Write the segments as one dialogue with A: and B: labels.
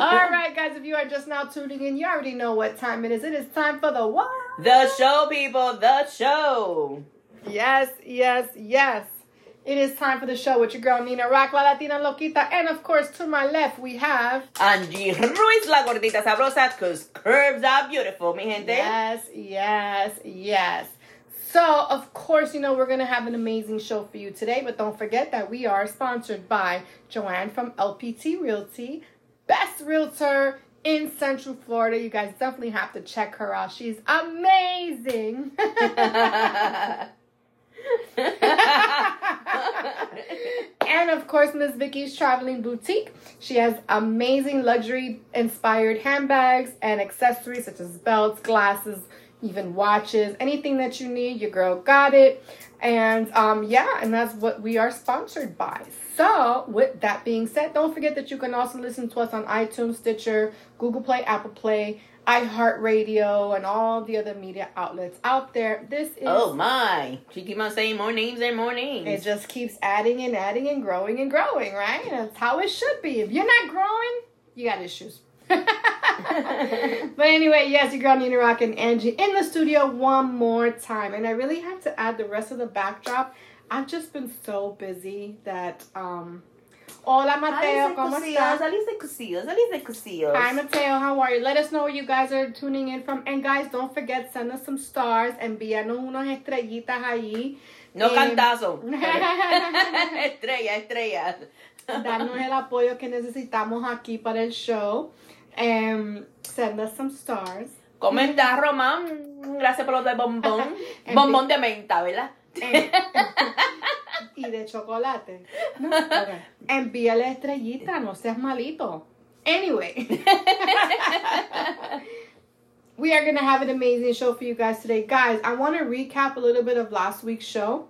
A: All right, guys, if you are just now tuning in, you already know what time it is. It is time for the what?
B: The show, people, the show.
A: Yes, yes, yes. It is time for the show with your girl Nina Rock, La Latina Loquita, and of course, to my left we have
B: Angie Ruiz, la gordita sabrosa, because curves are beautiful, mi gente.
A: Yes, yes, yes. So, of course, you know, we're going to have an amazing show for you today, but don't forget that we are sponsored by Joanne from LPT Realty, best realtor in Central Florida. You guys definitely have to check her out. She's amazing. and of course, Miss Vicky's Traveling Boutique. She has amazing luxury inspired handbags and accessories such as belts, glasses, even watches, anything that you need, your girl got it. And um, yeah, and that's what we are sponsored by. So, with that being said, don't forget that you can also listen to us on iTunes, Stitcher, Google Play, Apple Play, iHeartRadio, and all the other media outlets out there. This is.
B: Oh my. She keep on saying more names and more names.
A: It just keeps adding and adding and growing and growing, right? That's how it should be. If you're not growing, you got issues. but anyway, yes, your girl Nina Rock and Angie in the studio one more time. And I really have to add the rest of the backdrop. I've just been so busy that um Hola Mateo, ¿cómo estás?
B: Alice Cusillos, Alice Cusillos.
A: Hi Mateo, how are you? Let us know where you guys are tuning in from. And guys, don't forget, send us some stars, envíanos unas estrellitas ahí.
B: No
A: Eh,
B: cantazo. estrella, estrella.
A: darnos el apoyo que necesitamos aquí para el show. Um, send us some stars.
B: ¿Cómo estás, Román? Gracias por lo de bombón. Bombón de menta, ¿verdad?
A: Eh, y de chocolate. No, ok. Envíale estrellita, no seas malito. Anyway. we are going to have an amazing show for you guys today. Guys, I want to recap a little bit of last week's show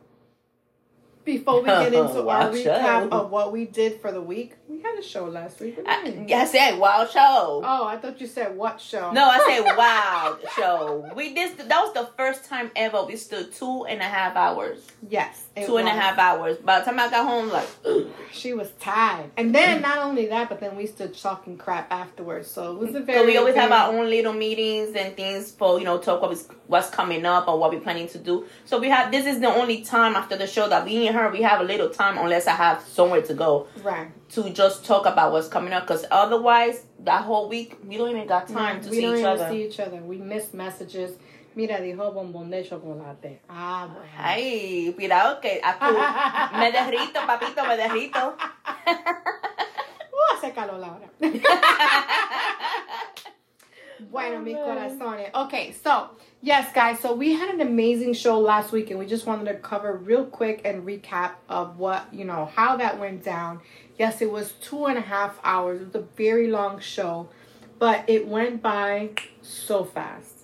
A: before we get into our
B: Wow,
A: recap
B: show.
A: of what we did for the week. We had a show last week. What do you
B: I,
A: mean?
B: I said wow show.
A: Oh, I thought you said what show?
B: No, I said wow show. We did. That was the first time ever we stood two and a half hours.
A: Yes.
B: Two and a half hours. By the time I got home, like, ugh.
A: She was tired. And then not only that, but then we stood talking crap afterwards. So it was a very
B: So we always have our own little meetings and things for you know talk what is what's coming up or what we're planning to do. So we have this is the only time after the show that me and her we have a little time unless I have somewhere to go
A: right.
B: To just talk about what's coming up because otherwise that whole week we don't even got time
A: Right.
B: to
A: we
B: see
A: don't
B: each
A: even
B: other.
A: see each other. We miss messages. Mira, dijo bombón de chocolate. Ah, bueno.
B: Ay, cuidado que aquí me derrito, papito, me derrito.
A: Uh, hace calor ahora. bueno, mis corazones. Okay, so, yes, guys. So we had an amazing show last week, and we just wanted to cover real quick and recap of what, you know, how that went down. Yes, it was two and a half hours. It was a very long show, but it went by so fast.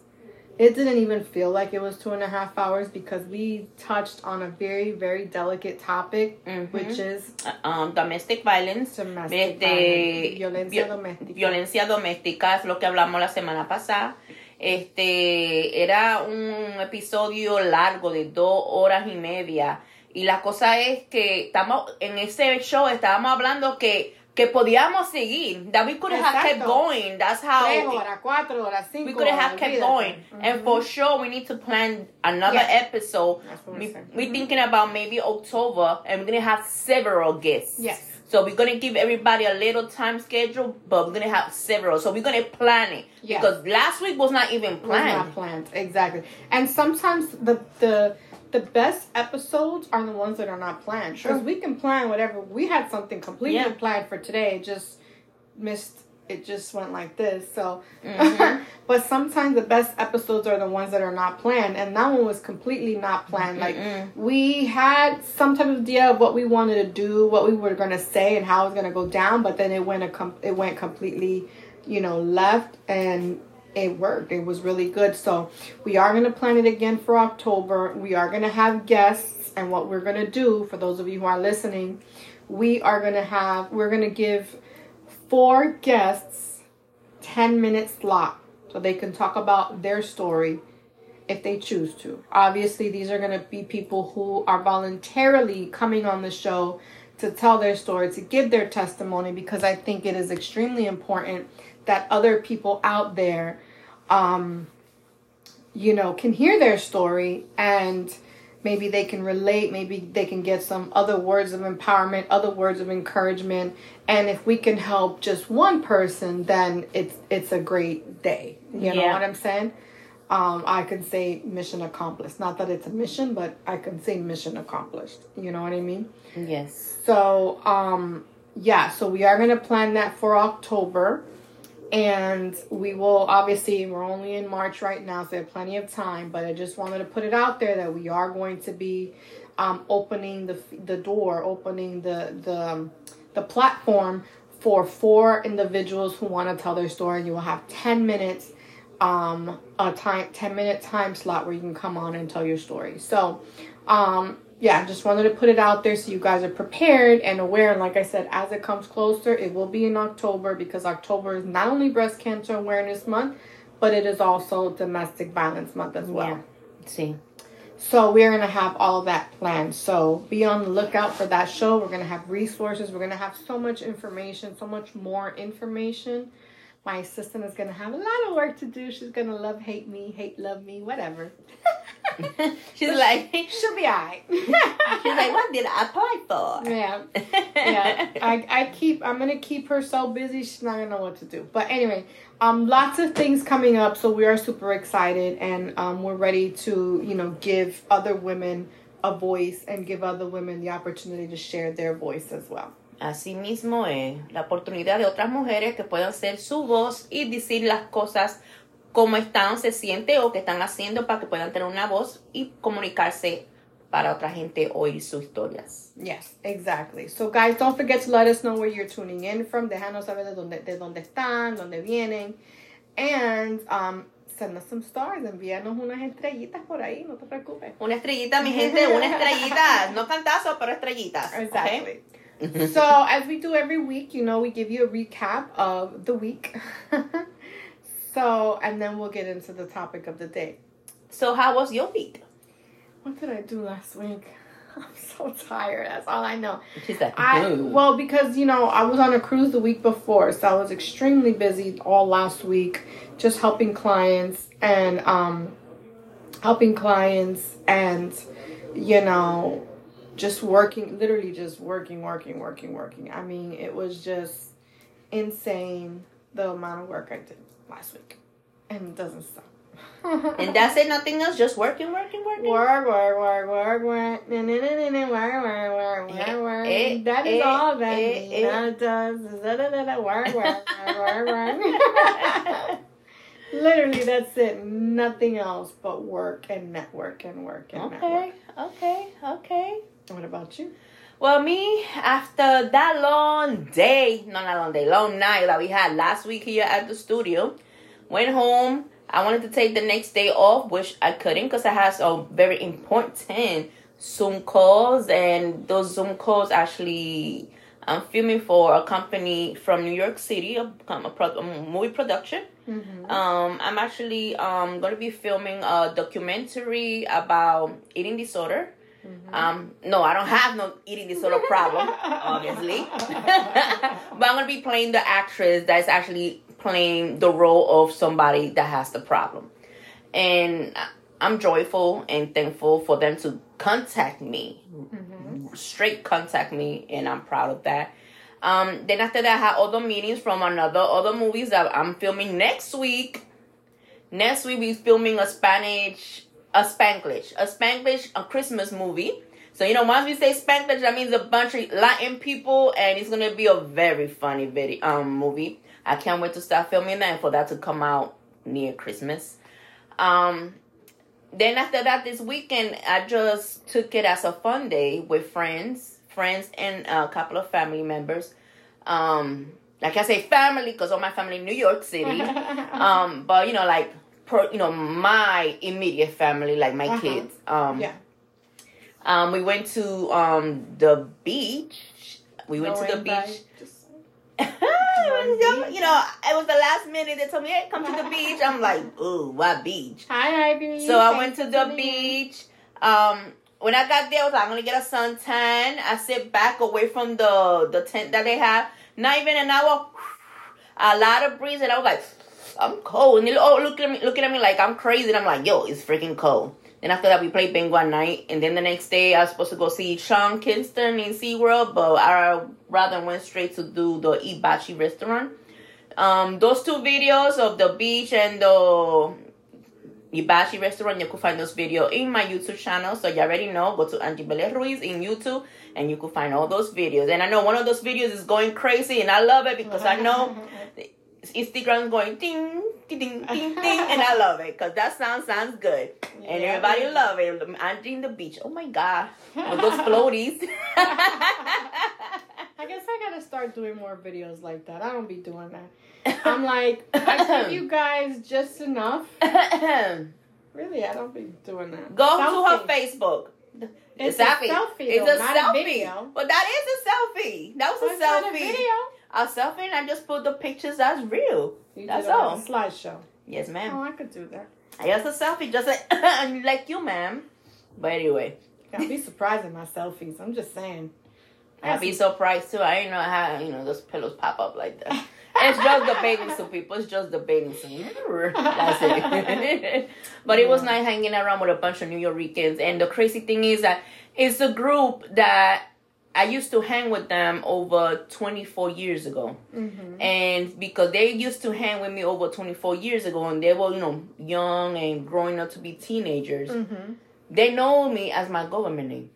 A: It didn't even feel like it was two and a half hours because we touched on a very, very delicate topic,
B: Mhm.
A: which is
B: Um, domestic violence.
A: domestic
B: Este,
A: violence, violencia
B: vi-
A: doméstica.
B: Violencia doméstica es lo que hablamos la semana pasada. Este era un episodio largo de dos horas y media. Y la cosa es que estamos en ese show estábamos hablando que, que podíamos seguir. That we could have kept going. That's how
A: Tres horas, cuatro horas, cinco
B: we could have kept going. And
A: Mhm.
B: for sure we need to plan another
A: Yes.
B: episode. We,
A: we're saying.
B: we're
A: Mhm.
B: thinking about maybe October and we're gonna have several guests.
A: Yes.
B: So we're gonna give everybody a little time schedule, but we're gonna have several. So we're gonna plan it
A: Yes.
B: because last week was not even
A: was
B: planned.
A: not planned exactly. And sometimes the the the best episodes are the ones that are not planned because
B: Sure.
A: we can plan whatever. We had something completely
B: Yeah.
A: planned for today, it just missed. It just went like this. So,
B: Mhm.
A: but sometimes the best episodes are the ones that are not planned, and that one was completely not planned. Like
B: Mm-mm.
A: we had some type of idea of what we wanted to do, what we were going to say, and how it was going to go down. But then it went a com- it went completely, you know, left, and it worked. It was really good. So we are going to plan it again for October. We are going to have guests, and what we're going to do for those of you who are listening, we are going to have we're going to give four guests 10 minute slot so they can talk about their story if they choose to. Obviously, these are going to be people who are voluntarily coming on the show to tell their story, to give their testimony, because I think it is extremely important that other people out there, um, you know, can hear their story and maybe they can relate, maybe they can get some other words of empowerment, other words of encouragement. And if we can help just one person, then it's it's a great day. You know
B: Yeah.
A: what I'm saying? Um, I can say mission accomplished. Not that it's a mission, but I can say mission accomplished. You know what I mean?
B: Yes.
A: So, um, yeah, so we are going to plan that for October. And we will obviously, we're only in March right now, so have plenty of time. But I just wanted to put it out there that we are going to be um, opening the the door, opening the the um, the platform for four individuals who want to tell their story. You will have ten minutes, um, a time ten minute time slot where you can come on and tell your story. So, um, yeah, just wanted to put it out there so you guys are prepared and aware. And like I said, as it comes closer, it will be in October because October is not only Breast Cancer Awareness Month, but it is also Domestic Violence Month as well.
B: Yeah. See.
A: So we're gonna have all of that planned. So be on the lookout for that show. We're gonna have resources. We're gonna have so much information, so much more information. My assistant is gonna have a lot of work to do. She's gonna love, hate me, hate, love me, whatever.
B: She's like,
A: She'll be alright.
B: she's like, what did I apply for?
A: yeah, yeah. I, I keep. I'm gonna keep her so busy. She's not gonna know what to do. But anyway, um, lots of things coming up. So we are super excited, and um, we're ready to you know give other women a voice and give other women the opportunity to share their voice as well.
B: Así mismo es la oportunidad de otras mujeres que puedan ser su voz y decir las cosas como están, se siente o que están haciendo para que puedan tener una voz y comunicarse para otra gente oír sus historias.
A: Yes, exactly. So guys, don't forget to let us know where you're tuning in from. Déjanos saber de dónde, de dónde están, dónde vienen. And um, send us some stars. Envíanos unas estrellitas por ahí, no te preocupes.
B: Una estrellita, mi gente, una estrellita. No cantazos, pero estrellitas.
A: Exactly. so as we do every week, you know, we give you a recap of the week. so and then we'll get into the topic of the day.
B: So, how was your week?
A: What did I do last week? I'm so tired. That's all I know.
B: She's like,
A: I well because you know I was on a cruise the week before, so I was extremely busy all last week, just helping clients and um, helping clients and you know just working, literally just working, working, working, working. I mean, it was just insane the amount of work I did last week, and it doesn't stop.
B: and that's it, nothing else, just working, working, working.
A: Work, work, work, work, work, na, na, na, na, na, work, work, work, work, work.
B: Eh,
A: That is
B: eh,
A: all that
B: eh, eh.
A: Nina does. da, da, da, da, Work, work, work, work, work. Literally, that's it. Nothing else but work and network and work and
B: Okay,
A: network.
B: okay, okay.
A: What about you?
B: Well, me, after that long day, not that long day, long night that we had last week here at the studio, went home. I wanted to take the next day off, which I couldn't because I had some very important Zoom calls, and those Zoom calls actually, I'm filming for a company from New York City, a, a, pro- a movie production.
A: Mm-hmm.
B: Um, I'm actually um going to be filming a documentary about eating disorder. Um, no, I don't have no eating disorder problem, obviously. but I'm gonna be playing the actress that's actually playing the role of somebody that has the problem, and I'm joyful and thankful for them to contact me, straight contact me, and I'm proud of that. Um, then after that, I had other meetings from another other movies that I'm filming next week. Next week, we're filming a Spanish, a Spanglish, a Spanglish, a Christmas movie. So you know, once we say Spanglish, that means a bunch of Latin people, and it's gonna be a very funny video um movie. I can't wait to start filming that and for that to come out near Christmas. Um, then after that, this weekend, I just took it as a fun day with friends, friends and a couple of family members. Um, like I say, family because all my family in New York City. um, but you know, like per, you know, my immediate family, like my
A: Uh-huh.
B: kids. Um,
A: Yeah.
B: Um, we went to um the beach. We went to the beach.
A: just-
B: was, you know, it was the last minute. They told me, "Hey, come to the beach." I'm like, "Ooh, what beach?"
A: Hi, Ivy.
B: So I went to the
A: in.
B: beach. Um, when I got there, I was like, I'm gonna get a suntan. I sit back away from the the tent that they have. Not even an hour. A lot of breeze, and I was like, I'm cold. And they oh, look at me, looking at me like I'm crazy. And I'm like, yo, it's freaking cold. Then after that, we played bingo at night. And then the next day, I was supposed to go see Sean Kingston in SeaWorld, but I rather went straight to do the Hibachi restaurant. Um, those two videos of the beach and the Hibachi restaurant, you could find those videos in my YouTube channel. So you already know, go to Angie Bele Ruiz in YouTube and you could find all those videos. And I know one of those videos is going crazy and I love it because I know Instagram's going ding, ding, ding, ding, ding, and I love it because that sound sounds good. Yeah, and everybody love it. Angie in the beach. Oh my God. With those floaties.
A: I guess I gotta start doing more videos like that. I don't be doing that. I'm like, I give you guys just enough. really, I don't be doing that.
B: Go selfie. to her Facebook.
A: It's, a selfie. selfie it's
B: a selfie. A but that is a selfie. That was a selfie.
A: A video.
B: A selfie, and I just put the pictures as real.
A: You
B: That's
A: all. slideshow.
B: Yes, ma'am.
A: Oh, I could do that.
B: I Just a selfie, just like, like you, ma'am. But anyway.
A: I'll be surprised at my selfies. I'm just saying.
B: I'd be surprised too. I didn't know how you know those pillows pop up like that. it's just the bathing suit, people. It's just the bathing suit. That's it. but it was nice hanging around with a bunch of New Yorkers. And the crazy thing is that it's a group that I used to hang with them over 24 years ago. Mm-hmm. And because they used to hang with me over 24 years ago and they were, you know, young and growing up to be teenagers, mm-hmm. they know me as my government name.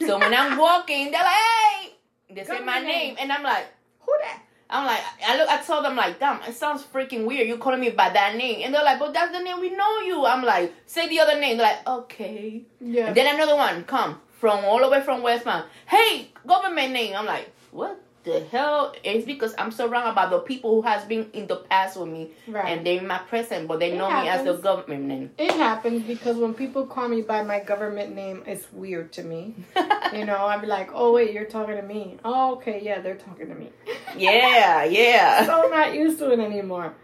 B: So when I'm walking, they're like, hey, they say my name. And I'm like, who that? I'm like, I look, I told them like, damn, it sounds freaking weird. You calling me by that name, and they're like, but that's the name we know you. I'm like, say the other name. They're like, okay. Yeah. And then another one come from all the way from Westmount. Hey, government name. I'm like, what? the hell it's because I'm surrounded by the people who has been in the past with me right. and they're in my present but they it know happens. me as the government name.
A: It happens because when people call me by my government name it's weird to me. you know, I'd be like, Oh wait, you're talking to me. Oh okay, yeah, they're talking to me.
B: yeah, yeah.
A: so I'm not used to it anymore.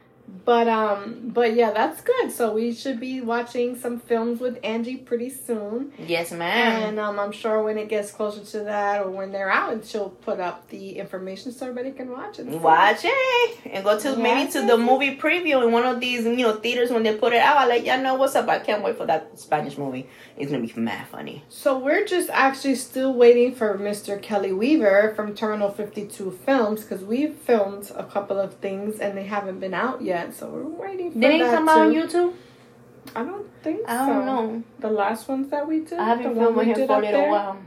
A: But um, but yeah, that's good. So we should be watching some films with Angie pretty soon.
B: Yes, ma'am.
A: And um, I'm sure when it gets closer to that, or when they're out, she'll put up the information so everybody can watch it.
B: Watch it and go to maybe to the movie preview in one of these you know theaters when they put it out. I let y'all know what's up. I can't wait for that Spanish movie. It's gonna be mad funny.
A: So we're just actually still waiting for Mr. Kelly Weaver from Terminal 52 Films because we've filmed a couple of things and they haven't been out yet yet, so we're waiting for
B: Did it come out on YouTube?
A: I don't think so.
B: I don't so. know.
A: The last ones that we did.
B: I haven't filmed with him for a little while.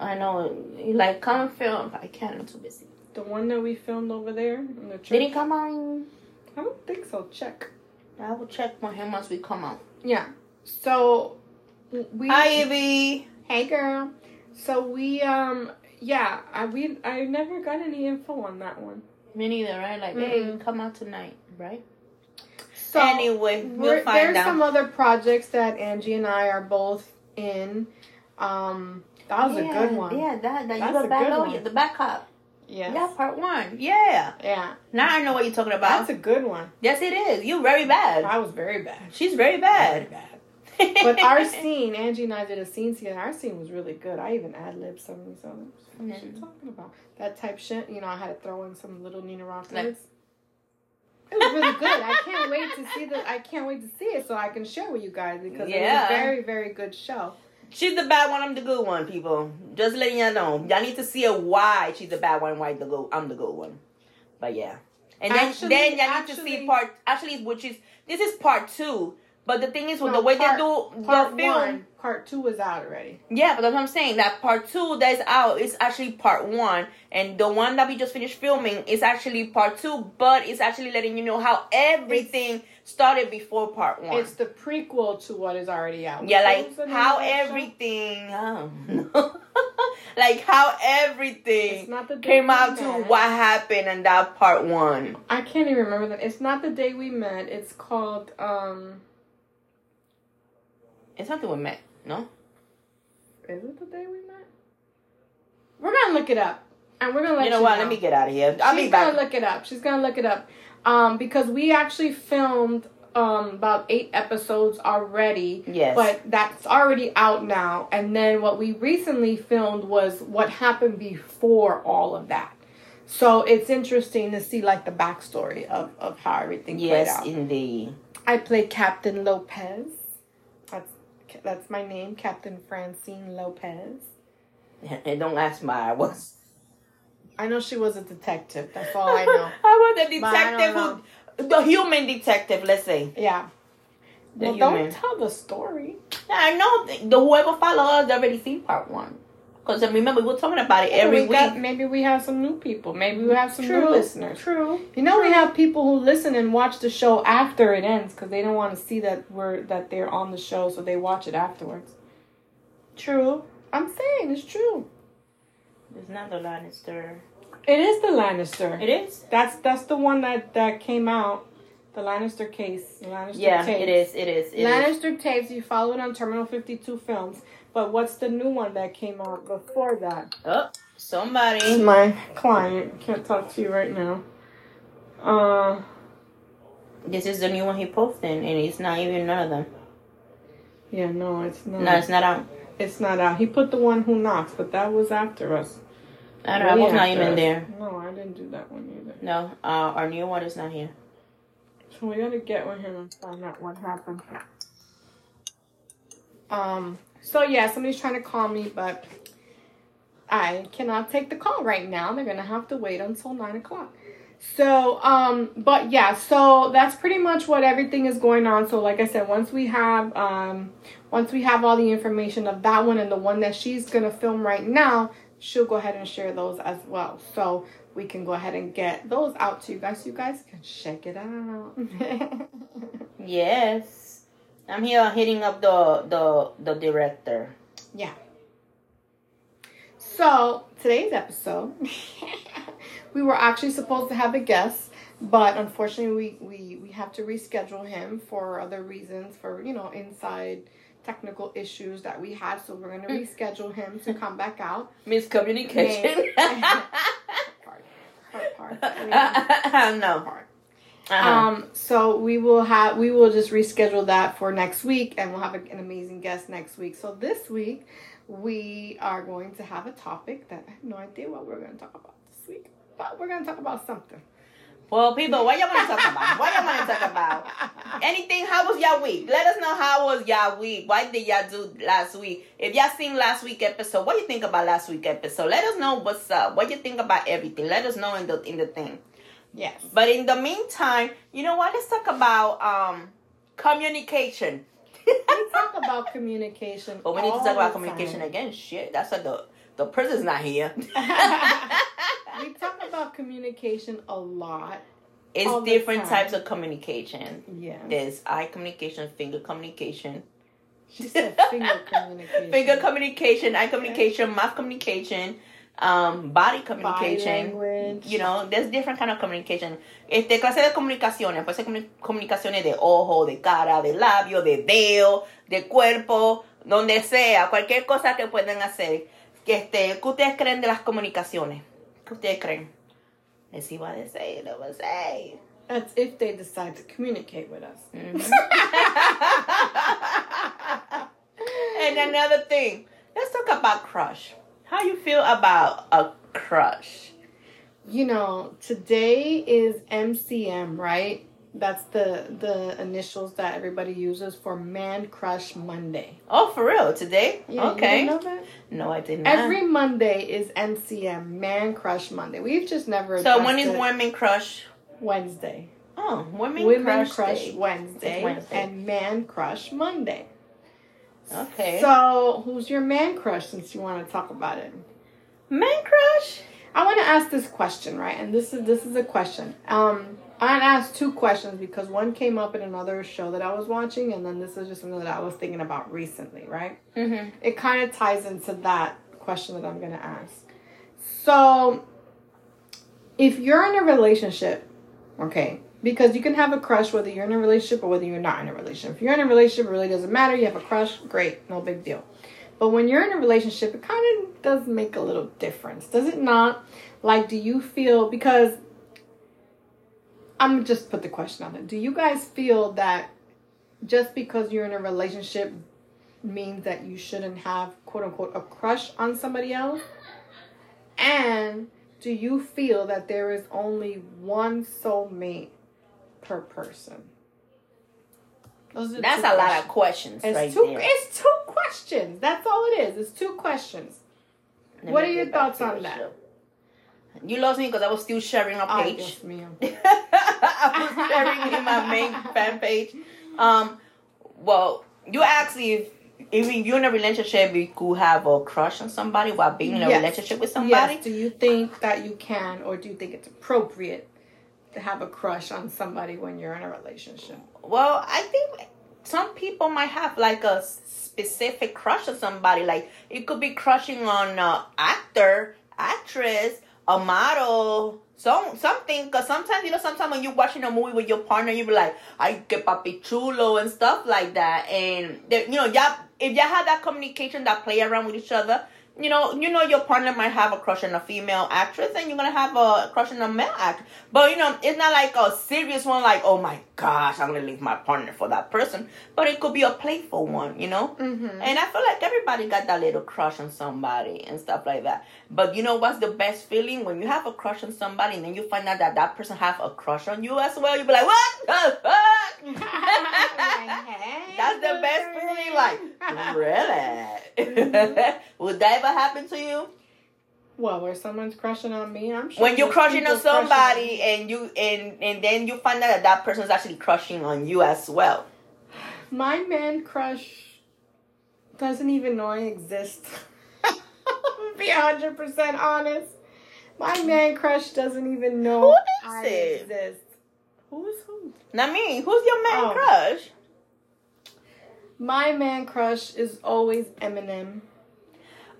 B: I know, like come and film, but I can't. I'm too busy.
A: The one that we filmed over there in the
B: church. Did it come out? In...
A: I don't think so. Check.
B: I will check for him once we come out.
A: Yeah. So we.
B: Hi, Ivy.
A: Hey, girl. So we um yeah I we I never got any info on that one.
B: Me neither, right? Like, mm-hmm. hey, come out tonight right? So anyway, we'll find
A: there's out. some other projects that Angie and I are both in. Um, that was
B: yeah,
A: a good one.
B: Yeah, that, that That's you the back the backup. Yeah. Yeah, part one. Yeah.
A: Yeah.
B: Now I know what you're talking about.
A: That's a good one.
B: Yes, it is. You're very bad.
A: I was very bad.
B: She's very bad.
A: Very bad. but our scene, Angie and I did a scene together. Our scene was really good. I even ad libbed some of these. What are you talking about? That type shit. You know, I had to throw in some little Nina Rock like, it was really good. I can't wait to see the. I can't wait to see it so I can share with you guys because yeah. it was a very very good show.
B: She's the bad one. I'm the good one, people. Just letting y'all know. Y'all need to see her why she's the bad one. Why the good? I'm the good one. But yeah, and then actually, then y'all need to see part. Actually, which is this is part two but the thing is, with no, the way part, they do the film, one,
A: part two is out already.
B: Yeah, but that's what I'm saying. That part two that is out is actually part one, and the one that we just finished filming is actually part two. But it's actually letting you know how everything it's, started before part one.
A: It's the prequel to what is already out.
B: Yeah, like how everything. Like how everything came out to what happened in that part one.
A: I can't even remember that. It's not the day we met. It's called. um
B: it's something we met, no?
A: Is it the day we met? We're gonna look it up, and we're gonna let
B: you know you what. Know. Let me get out of here. I'll
A: She's
B: be back.
A: gonna look it up. She's gonna look it up, um, because we actually filmed um about eight episodes already.
B: Yes.
A: But that's already out now. And then what we recently filmed was what happened before all of that. So it's interesting to see like the backstory of, of how everything played
B: yes, indeed.
A: I play Captain Lopez. That's my name, Captain Francine Lopez.
B: And don't ask my I was.
A: I know she was a detective. That's all I know.
B: I was the
A: But I don't
B: detective who, the human detective. Let's say.
A: Yeah.
B: The
A: Well,
B: human.
A: don't tell the story.
B: I know the, the whoever follow us already seen part one. Because I remember we were talking about it every
A: we
B: week.
A: got- maybe we have some new people. Maybe we have some new listeners.
B: True.
A: You know, we have people who listen and watch the show after it ends because they don't want to see that we're that they're on the show, so they watch it afterwards.
B: True.
A: I'm saying it's true.
B: It's not the Lannister.
A: It is the Lannister.
B: It is.
A: That's that's the one that that came out. The Lannister case. Lannister
B: Yeah,
A: tapes.
B: it is. It is. It is.
A: Lannister tapes. You follow it on Terminal Fifty Two Films. But what's the new one that came out before that?
B: Oh,
A: This is
B: somebody.
A: my client. Can't talk to you right now. Uh,
B: This is the new one he posted, and it's not even none of them.
A: yeah, no, it's not.
B: No, it's not out.
A: It's not out. He put the one who knocks, but that was after us.
B: I don't know. I was not even
A: us.
B: there.
A: No, I didn't do that one either.
B: No, uh, our new one is not here.
A: So we gotta get with him and find out what happened. Um. So yeah, somebody's trying to call me, but I cannot take the call right now. They're gonna have to wait until nine o'clock. So, um, but yeah, so that's pretty much what everything is going on. So, like I said, once we have, um, once we have all the information of that one and the one that she's gonna film right now, she'll go ahead and share those as well. So we can go ahead and get those out to you guys. So you guys can check it out.
B: Yes, I'm here hitting up the the the director. Yeah.
A: So today's episode, we were actually supposed to have a guest, but unfortunately we, we, we have to reschedule him for other reasons, for you know, inside technical issues that we had. So we're gonna hmm. reschedule him to come back out.
B: Miscommunication.
A: Part, part, part.
B: no.
A: Part.
B: Uh-huh.
A: Um, so we will have we will just reschedule that for next week, and we'll have a, an amazing guest next week. So this week we are going to have a topic that I have no idea what we're going to talk about this week, but we're going to talk about something.
B: well, people, what y'all want to talk about? What y'all want to talk about? Anything? How was y'all week? Let us know how was y'all week. What did y'all do last week? If y'all seen last week episode, what you think about last week episode? Let us know what's up. What you think about everything. Let us know in the in the thing.
A: Yes.
B: But in the meantime, you know what? Let's talk about um communication.
A: We talk about communication.
B: But we need to talk about communication
A: time.
B: again. Shit, that's why the the prison's not here.
A: we talk about communication a lot.
B: it's different types of communication.
A: Yeah.
B: There's eye communication, finger communication,
A: She said finger communication.
B: finger communication, eye communication, mouth communication, um, body
A: Body
B: communication.
A: language.
B: You know, there's different kind of communication. Este clase de comunicaciones, puede ser comuni- comunicaciones de ojo, de cara, de labio, de dedo, de cuerpo, donde sea, cualquier cosa que puedan hacer. Que este, ¿qué ustedes creen de las comunicaciones? ¿Qué ustedes creen? Les iba a decir, lo voy a decir.
A: That's if they decide to communicate with us.
B: Mhm. and another thing, let's talk about crush. How you feel about a crush?
A: you know, today is MCM, right? That's the the initials that everybody uses for Man Crush Monday.
B: Oh, for real? Today?
A: Yeah, you
B: okay.
A: didn't know that?
B: No, I did not.
A: Every Monday is MCM, Man Crush Monday. We've just never.
B: so when is. Women Crush?
A: Wednesday?
B: Oh, Women,
A: Women
B: Crush,
A: Crush,
B: Day.
A: Wednesday,
B: Wednesday.
A: and Man Crush Monday.
B: Okay.
A: So who's your man crush? Since you want to talk about it,
B: Man Crush?
A: I want to ask this question, right? And this is this is a question. Um, I asked two questions because one came up in another show that I was watching, and then this is just something that I was thinking about recently, right?
B: Mm-hmm.
A: It kind of ties into that question that I'm going to ask. So, if you're in a relationship, okay, because you can have a crush whether you're in a relationship or whether you're not in a relationship. If you're in a relationship, it really doesn't matter. You have a crush, great, no big deal. But when you're in a relationship, it kind of does make a little difference, does it not? Like, do you feel because I'm just put the question on it. Do you guys feel that just because you're in a relationship means that you shouldn't have quote unquote a crush on somebody else? And do you feel that there is only one soulmate per person? Those are
B: That's
A: two
B: a lot of questions
A: It's
B: right
A: two.
B: there.
A: It's two questions. That's all it is. It's two questions.
B: Let
A: what are your thoughts on that?
B: show. You lost me because I was still sharing a
A: Ay,
B: page.
A: Dios mío.
B: I was sharing in my main fan page. Um, well, you asked if if you're in a relationship, you could have a crush on somebody while being in a
A: Yes.
B: relationship with somebody.
A: Yes. Do you think that you can, or do you think it's appropriate to have a crush on somebody when you're in a relationship?
B: Well, I think some people might have like a specific crush on somebody. Like it could be crushing on an actor, actress, a model, some something. Because sometimes you know, sometimes when you're watching a movie with your partner, you be like, "I get papi chulo" and stuff like that. And you know, y'all if y'all have that communication, that play around with each other. You know, you know your partner might have a crush on a female actress, and you're gonna have a crush on a male actor. But you know, it's not like a serious one, like oh my gosh, I'm gonna leave my partner for that person. But it could be a playful one, you know.
A: Mm-hmm.
B: And I feel like everybody got that little crush on somebody and stuff like that. But you know what's the best feeling when you have a crush on somebody and then you find out that that person have a crush on you as well. You be like, what the fuck? That's the best feeling. Like, really? Would that ever happen to you?
A: Well, where someone's crushing on me, I'm sure.
B: When you're crushing on
A: people crushing
B: somebody and you and and then you find out that that person's actually crushing on you as well.
A: My man crush doesn't even know I exist. Be hundred percent honest. My man crush doesn't even know
B: Who is
A: I
B: it?
A: exist. Who is who?
B: Not me. Who's your man
A: Oh.
B: crush?
A: My man crush is always Eminem.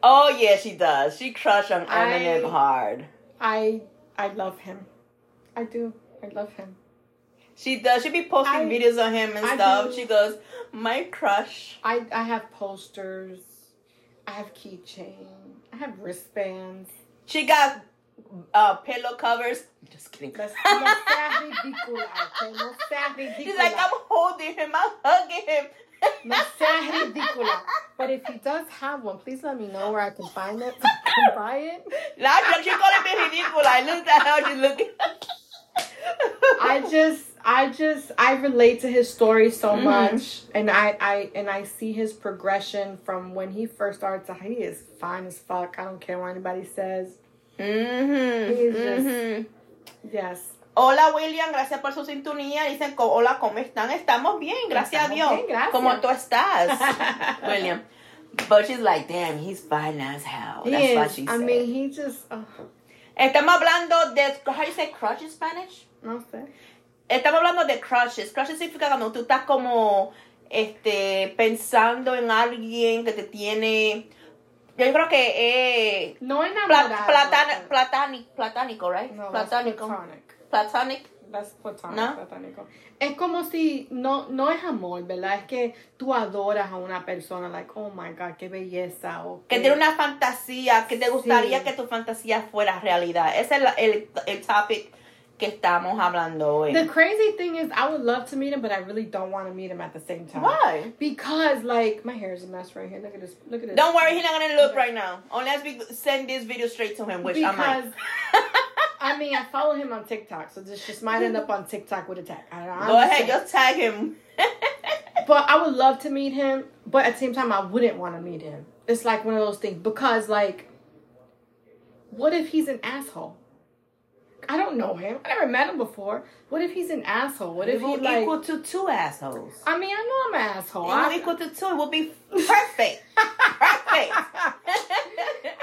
B: Oh yeah, she does. She crush on Eminem
A: I-
B: hard.
A: I I love him. I do. I love him.
B: She does. She be posting
A: I-
B: videos on him and
A: I
B: stuff.
A: do.
B: She goes, "My crush."
A: I I have posters. I have keychain. I have wristbands.
B: She got uh pillow covers. I'm just kidding.
A: No, no seas ridícula, okay? No seas ridícula.
B: She's like, I'm holding him. I'm hugging him.
A: No seas ridícula. But if he does have one, please let me know where I can find it. So I can buy it.
B: Now she calling me ridicule. I look at how she's looking.
A: I just, I just, I relate to his story so
B: Mhm.
A: much, and I, I, and I see his progression from when he first started to he is fine as fuck. I don't care what anybody says.
B: Mhm,
A: He's just-
B: mhm.
A: Yes.
B: Hola William, gracias por su sintonía. Dicen, hola, ¿cómo están? Estamos bien, gracias a Dios.
A: bien, gracias.
B: ¿Cómo tú estás, William? But she's like, damn, he's fine as hell.
A: He
B: That's
A: is.
B: what she
A: I
B: said.
A: mean, he just, oh,
B: Estamos hablando de, how you say crush in Spanish?
A: no sé.
B: Estamos hablando de crushes. Crushes significa cuando tú estás como este pensando en alguien que te tiene. Yo creo que eh,
A: No
B: pla-
A: enamorado.
B: platana- platanic, platánico, right?
A: No,
B: platánico.
A: Platonic. That's platonic,
B: ¿No?
A: platónico. Es como si no, no es amor, ¿verdad? Es que tú adoras a una persona, like, oh my god, qué belleza. O
B: Que
A: qué-
B: tiene una fantasía, que te gustaría
A: Sí.
B: que tu fantasía fuera realidad. Ese es el, el, el topic que estamos hablando hoy.
A: The crazy thing is, I would love to meet him, but I really don't want to meet him at the same time.
B: Why?
A: Because, like, my hair is a mess right here. Look at this. Look at this.
B: Don't worry, he's not gonna look right now. Unless we send this video straight to him, which I might.
A: I mean, I follow him on TikTok, so this just might end up on TikTok with a tag. I, I'm
B: Go ahead, just tag him.
A: But I would love to meet him, but at the same time, I wouldn't want to meet him. It's like one of those things because, like, what if he's an asshole? I don't know him. I never met him before. What if he's an asshole? What if he like?
B: equal to two assholes.
A: I mean, I know I'm an asshole.
B: It will
A: I-
B: equal to two. It will be perfect. perfect.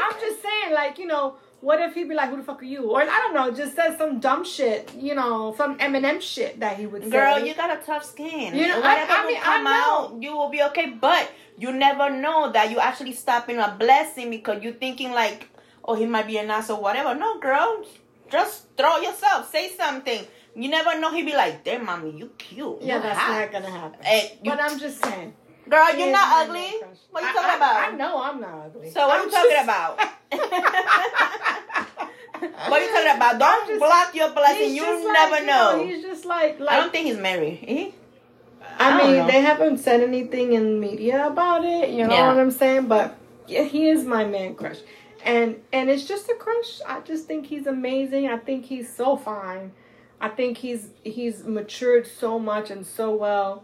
A: I'm just saying, like, you know, what if he'd be like, "Who the fuck are you?" Or I don't know, just says some dumb shit, you know, some Eminem shit that he would say.
B: Girl, you got a tough skin.
A: You know,
B: Whatever
A: I- I
B: will
A: mean, I
B: come
A: know.
B: out, you will be okay. But you never know that you actually stopping a blessing because you're thinking like, oh, he might be an ass or whatever. No, girl, just throw yourself. Say something. You never know. He'd be like, damn, mommy, you cute.
A: yeah,
B: You
A: that's
B: hot."
A: not gonna happen.
B: Eh, hey, you-
A: but I'm just saying,
B: Girl, you're not ugly. What you talking
A: I-
B: about?
A: I know I'm not ugly.
B: So what
A: I'm
B: you talking
A: just-
B: about? what are you talking about? Don't
A: just-
B: block your blessing. You never
A: like, you
B: know.
A: He's just like, like
B: I don't think he's married. He?
A: I,
B: I
A: mean,
B: know.
A: they haven't said anything in media about it. You know
B: Yeah.
A: what I'm saying? But yeah, he is my man crush, and and it's just a crush. I just think he's amazing. I think he's so fine. I think he's he's matured so much and so well.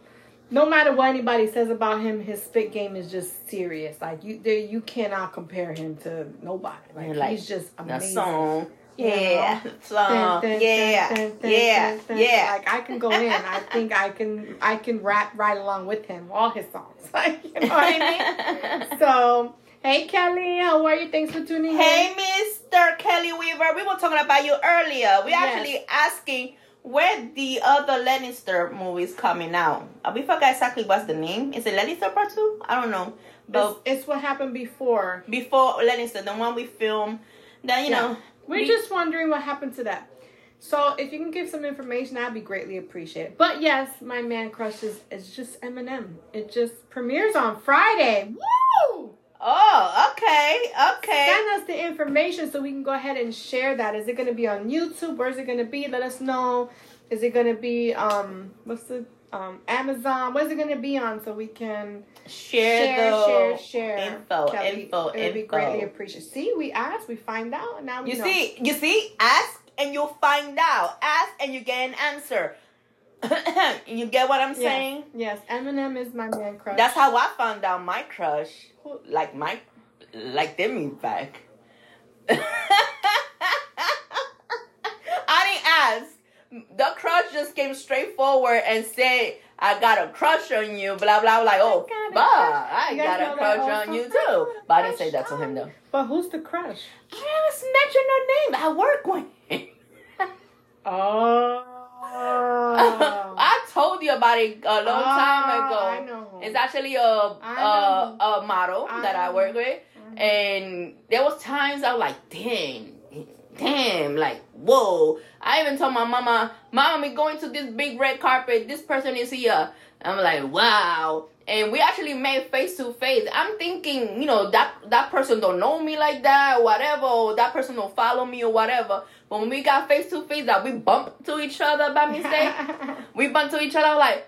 A: No matter what anybody says about him, his spit game is just serious. Like you, there you cannot compare him to nobody. Like,
B: Like,
A: he's just amazing.
B: song.
A: You know?
B: Yeah.
A: Dun,
B: Song.
A: dun,
B: Yeah.
A: dun,
B: Yeah.
A: dun, dun.
B: Yeah.
A: Like I can go in. I think I can. I can rap right along with him. All his songs. Like you know what I mean. So hey Kelly, how are you? Thanks for tuning in.
B: Hey, Mr. Kelly Weaver. We were talking about you earlier. We
A: Yes.
B: actually asking where the other Lannister movies coming out. We forgot exactly what's the name. Is it Lannister Part 2? I don't know. But
A: It's, it's what happened before.
B: before Lannister, the one we filmed, that, you
A: Yeah.
B: know.
A: We're
B: we-
A: just wondering what happened to that. So if you can give some information, that'd be greatly appreciated. But yes, my man crushes is just Eminem. It just premieres on Friday. Woo!
B: Oh, okay. Okay.
A: Send us the information so we can go ahead and share that. Is it going to be on YouTube? Where is it going to be? Let us know. Is it going to be um what's the um Amazon? What is it going to be on so we can
B: Share,
A: share,
B: the
A: share, share.
B: info,
A: Kelly,
B: info,
A: it would be greatly
B: info.
A: appreciated. See, we ask, we find out, now we
B: You
A: know.
B: see, you see, ask and you'll find out. Ask and you get an answer. you get what I'm
A: Yes.
B: saying?
A: Yes, Eminem is my man crush.
B: That's how I found out my crush, like my, like Demi back. I didn't ask. The crush just came straight forward and said, "I got a crush on you." Blah blah. Like, oh,
A: got a
B: bah,
A: crush.
B: I got a crush on you too. But I didn't say that to him though.
A: But who's the crush?
B: I just mention her name. I work with.
A: Oh.
B: I told you about it a long time ago.
A: I know.
B: It's actually a a,
A: know.
B: a model
A: I
B: that I work with,
A: Mhm.
B: and there was times I was like, damn, damn, like whoa. I even told my mama, mama, we going to this big red carpet. This person is here. I'm like, wow. And we actually met face to face. I'm thinking, you know, that that person don't know me like that, or whatever, or that person don't follow me or whatever. But when we got face to face, that we bumped to each other by mistake. we bumped to each other like,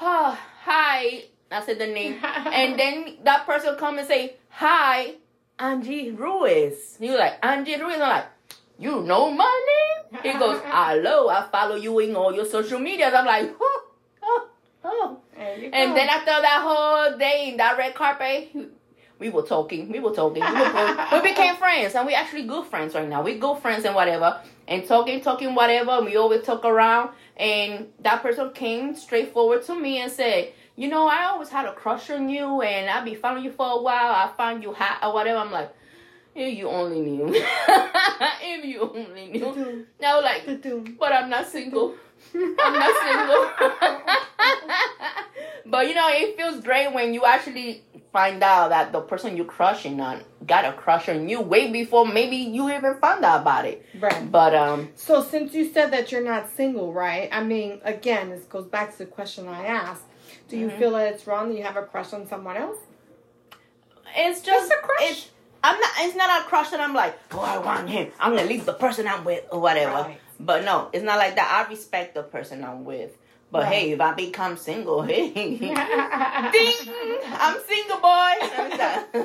B: oh, hi. I said the name. and then that person come and say, hi, Angie Ruiz. He was like, Angie Ruiz. I'm like, you know my name? He goes, hello, I follow you in all your social medias. I'm like, oh, oh, oh. And then after that whole day in that red carpet, we were talking. We were talking. We, were, we became friends, and we actually good friends right now. We good friends and whatever, and talking, talking, whatever. And we always talk around. And that person came straight forward to me and said, "You know, I always had a crush on you, and I be following you for a while. I found you hot or whatever." I'm like. If you only knew. if you only knew. Now, like, but I'm not single. I'm not single. but you know, it feels great when you actually find out that the person you're crushing on got a crush on you way before maybe you even found out about it.
A: Right.
B: But um,
A: So since you said that you're not single, right? I mean, again, this goes back to the question I asked. Do you
B: Mhm.
A: feel that it's wrong that you have a crush on someone else?
B: it's just
A: It's a crush.
B: It's, I'm not. It's not a crush that I'm like, oh, I want him. I'm gonna leave the person I'm with or whatever.
A: Right.
B: But no, it's not like that. I respect the person I'm with. But
A: Right.
B: hey, if I become single, hey, ding! I'm single, boy.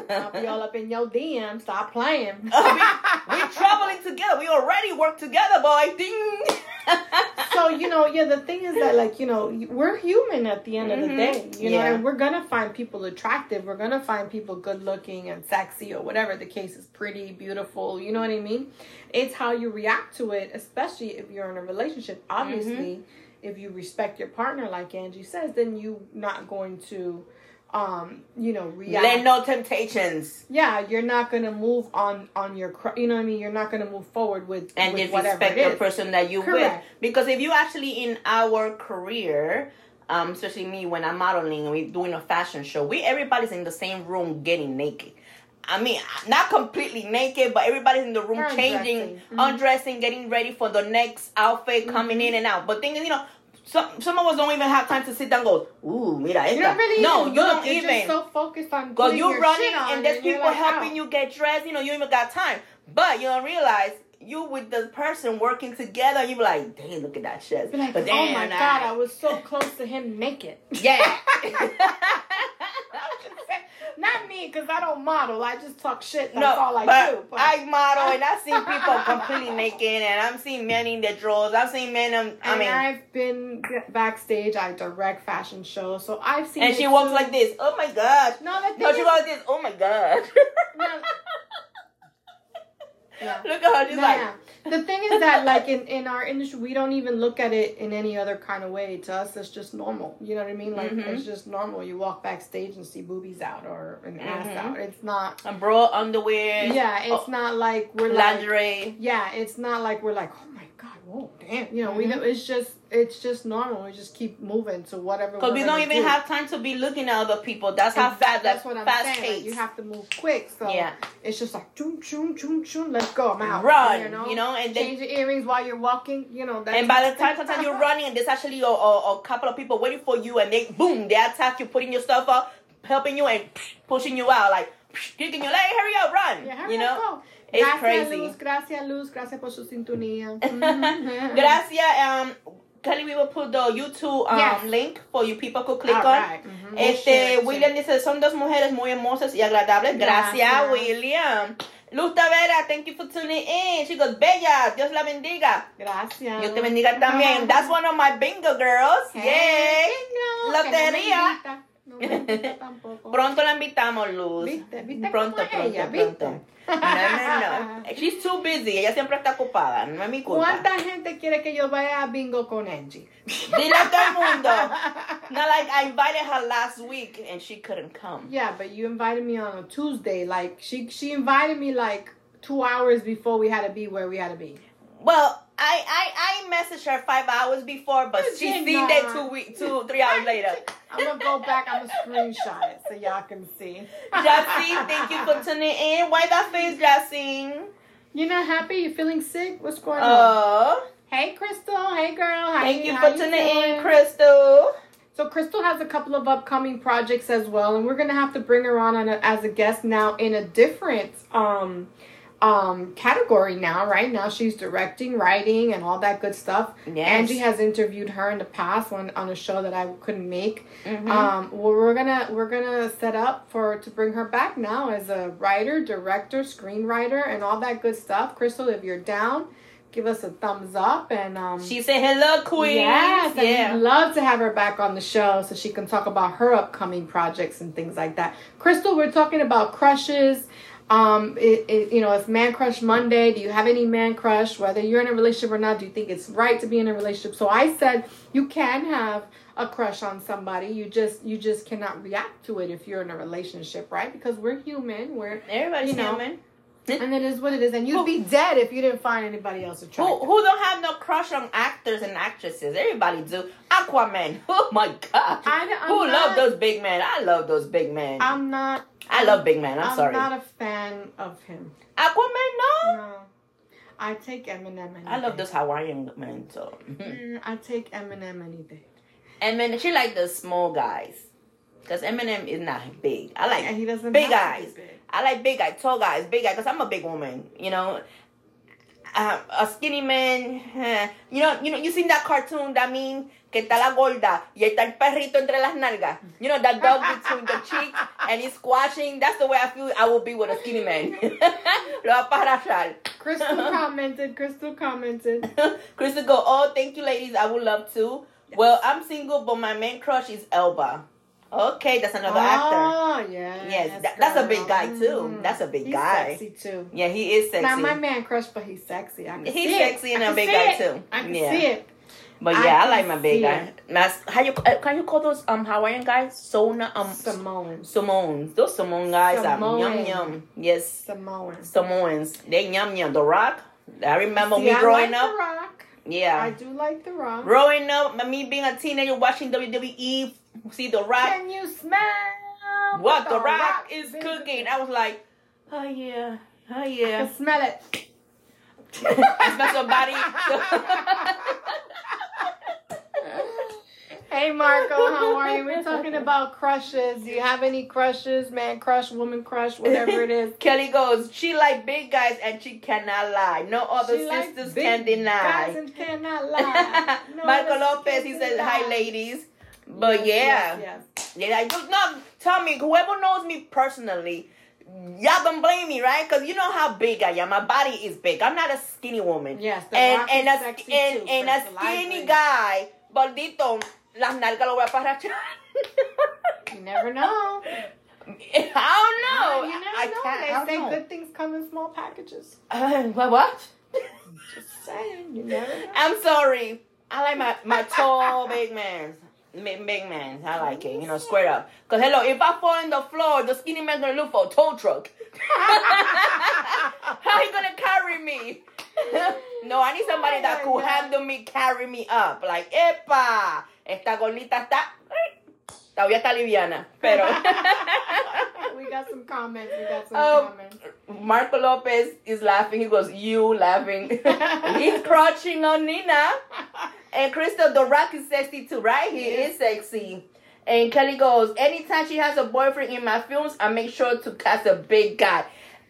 A: I'll be all up in your DM. Stop playing.
B: we, are traveling together. We already work together, boy. Ding.
A: So you know, yeah. The thing is that, like, you know, we're human at the end of the
B: Mhm.
A: day. You know, and we're gonna find people attractive. We're gonna find people good looking and sexy or whatever the case is, pretty, beautiful. You know what I mean? It's how you react to it, especially if you're in a relationship. Obviously, if you respect your partner, like Angie says, then you not going to, um, you know, react.
B: Let no temptations
A: yeah, you're not gonna move on on your, cr- you know what I mean. You're not gonna move forward with
B: and
A: with
B: just
A: whatever
B: respect the person that you with. Because if you actually in our career, um, especially me when I'm modeling and we're doing a fashion show, we everybody's in the same room getting naked. I mean, not completely naked, but everybody's in the room
A: Undressing.
B: changing,
A: Mhm.
B: undressing, getting ready for the next outfit coming
A: Mhm.
B: in and out. But thing is, you know, some some of us don't even have time to sit down and go, ooh, mira esta.
A: You don't really
B: no, you
A: look.
B: don't
A: You're
B: even.
A: just so focused on
B: Because you're
A: your
B: running and there's people
A: like,
B: helping
A: "Ow."
B: you get dressed, you know, you even got time. But you don't realize you with the person working together, you be like, dang, look at that shit.
A: Be like,
B: but
A: oh my god, I was so close to him naked.
B: yeah.
A: Not me, because I don't model. I just talk shit. That's
B: no,
A: all I
B: but
A: do. But
B: I model and I've seen people completely naked, and I've seen men in their drawers. I've seen men. Um, I
A: and
B: mean,
A: I've been backstage. I direct fashion shows, so I've seen.
B: and she walks
A: too.
B: like this. Oh my god.
A: No, thing
B: No, she
A: is,
B: goes like this. Oh my god.
A: no, no.
B: Look at her. She's
A: No,
B: like.
A: the thing is that like in, in our industry we don't even look at it in any other kind of way to us it's just normal you know what i mean like
B: Mhm.
A: it's just normal you walk backstage and see boobies out or an ass
B: Mhm.
A: out it's not
B: A bra, underwear.
A: yeah it's
B: oh,
A: not like we're like
B: lingerie.
A: yeah it's not like we're like oh my god whoa damn you know we
B: Mhm.
A: don't it's just it's just normal we just keep moving to whatever
B: Because
A: we're
B: don't even
A: do.
B: have time to be looking at other people. That's how fast.
A: that's what i'm
B: fast
A: saying like, you have to move quick so
B: Yeah.
A: it's just like choom choom choom choom let's go i'm out
B: Run,
A: you know,
B: you know, and then
A: change your earrings while you're walking you know that's
B: And by the time sometimes you're running and there's actually a, a, a couple of people waiting for you and they boom, they attack you, putting your stuff up, helping you and pushing you out, like kicking you, like, hey, hurry up, run.
A: Yeah,
B: you know?
A: go.
B: It's
A: gracias,
B: crazy.
A: Luz, gracias, Luz. Gracias por su sintonía. Mhm.
B: Gracias. Um, Kelly, we will put the YouTube um,
A: Yes.
B: link for you people could click
A: All
B: on.
A: right. We'll share
B: Este,
A: it,
B: William
A: too.
B: dice, son dos mujeres muy hermosas y agradables. Gracias,
A: Gracias.
B: William. Luz Tavera, thank you for tuning in. She goes, Bella, Dios la bendiga.
A: Gracias.
B: Dios te bendiga también. That's one of my bingo girls. Yay.
A: Hey, bingo,
B: Lotería.
A: No me invita. Tampoco.
B: Pronto la invitamos, Luz.
A: ¿Viste? ¿Viste
B: Pronto,
A: cómo es
B: pronto,
A: ella?
B: pronto.
A: ¿Viste?
B: No, no, no. She's too busy. Ella siempre está ocupada. No es mi culpa.
A: ¿Cuánta gente quiere que yo vaya a bingo con Angie?
B: Dile a todo el mundo. Not like I invited her last week and she couldn't come.
A: Yeah, but you invited me on a Tuesday. Like she she invited me like two hours before we had to be where we had to be.
B: Well, I I, I messaged her five hours before, but she
A: did
B: seen that two week two three hours later.
A: I'm gonna go back. I'm gonna screenshot it so y'all can see.
B: Jacine, thank you for tuning in. Why that face, Jacine?
A: You're not happy? You feeling sick? What's going on?
B: Oh,
A: Hey, Crystal. Hey, girl. How
B: thank you
A: how
B: for tuning in, Crystal.
A: So Crystal has a couple of upcoming projects as well, and we're gonna have to bring her on, on a, as a guest now in a different um um category now. Right now, she's directing, writing, and all that good stuff.
B: Yes.
A: Angie has interviewed her in the past on on a show that I couldn't make.
B: Mhm.
A: Um, well, we're gonna we're gonna set up for to bring her back now as a writer, director, screenwriter, and all that good stuff. Crystal, if you're down, give us a thumbs up and um.
B: She said hello, Queen.
A: Yes,
B: yeah.
A: we'd love to have her back on the show so she can talk about her upcoming projects and things like that. Crystal, we're talking about crushes. Um, it, it, you know, it's Man Crush Monday. Do you have any man crush? Whether you're in a relationship or not, do you think it's right to be in a relationship? So I said you can have a crush on somebody. You just you just cannot react to it if you're in a relationship, right? Because we're human. We're
B: Everybody's
A: you know,
B: human.
A: And it is what it is. And you'd be dead if you didn't find anybody else
B: Who,
A: attractive.
B: who don't have no crush on actors and actresses? Everybody do. Aquaman. Oh my god.
A: I-
B: who
A: not-
B: love those big men? I love those big men.
A: I'm not.
B: I love big men. I'm, sorry.
A: I'm not a fan of him.
B: Aquaman, no.
A: No. I take Eminem any
B: I love those Hawaiian men. So.
A: Mm, I take Eminem any day.
B: and then she like the small guys, cause Eminem is not big. I like
A: And he doesn't
B: big
A: have to be
B: guys.
A: big.
B: I like big guys, tall guys, big guys, cause I'm a big woman. You know. Um, a skinny man, eh, you know, you know, you seen that cartoon that mean que está la gorda y está el perrito entre las nalgas. You know that dog between the cheeks and he's squashing. That's the way I feel. I will be with a skinny man. Lo va a.
A: Crystal commented. Crystal commented.
B: Crystal go, oh, thank you, ladies. I would love to. Well, I'm single, but my main crush is Elba. Okay, that's another actor.
A: Oh yeah.
B: Yes, that- that's a big guy, too. That's a big
A: He's
B: guy.
A: Sexy too.
B: Yeah, he is sexy.
A: Not my man crush, but he's sexy. I can
B: He's
A: see
B: sexy
A: it.
B: and
A: I
B: a big guy,
A: it.
B: too.
A: I can
B: Yeah.
A: see it.
B: But yeah, I,
A: can
B: like my big guy. Mas, how you uh, can you call those um Hawaiian guys? Sona um
A: Samoans.
B: Samoans. Those Samoan guys are
A: Samoan.
B: yum yum. Yes,
A: Samoans.
B: Samoans. They yum yum. The Rock. I remember
A: See,
B: me
A: I
B: growing
A: like
B: up.
A: The Rock.
B: Yeah.
A: I do like The Rock.
B: Growing up, me being a teenager watching WWE, see The Rock.
A: Can you smell
B: What The Rock is
A: been
B: cooking? I was like, oh yeah, oh yeah.
A: I can smell it.
B: I smell somebody.
A: Hey, Marco, how are you? We're talking about crushes. Do you have any crushes? Man crush, woman crush, whatever it is.
B: Kelly goes, she like big guys and she cannot lie. No other
A: She
B: sisters can
A: Guys
B: deny.
A: and cannot lie. No
B: Michael Lopez, he said,
A: can
B: hi ladies. But yeah.
A: yes, yes.
B: Yeah, I just no. Tell me, whoever knows me personally, y'all don't blame me, right? Because you know how big I am. My body is big. I'm not a skinny woman.
A: Yes,
B: and and a and,
A: too,
B: and a skinny guy, gordito, las nalgas lo voy a parrachar.
A: You never know.
B: I don't know.
A: You never
B: I
A: know.
B: can't.
A: They
B: I
A: say
B: know.
A: good things come in small packages.
B: Uh, what? What?
A: Just saying, you never know.
B: I'm sorry. I like my my tall big man. Big, big man. I like it. You know, square up. Cause hello, if I fall on the floor, the skinny man's gonna look for a tow truck. How he gonna carry me? no, I need somebody that could handle me, carry me up. Like, epa, esta gordita está, todavía está liviana. Pero
A: we got some comments. We got some
B: Um,
A: comments.
B: Marco Lopez is laughing. He goes, you laughing. He's crouching on Nina. And Crystal, the rock is sexy too, right? He
A: Yes.
B: is sexy. And Kelly goes, anytime she has a boyfriend in my films, I make sure to cast a big guy.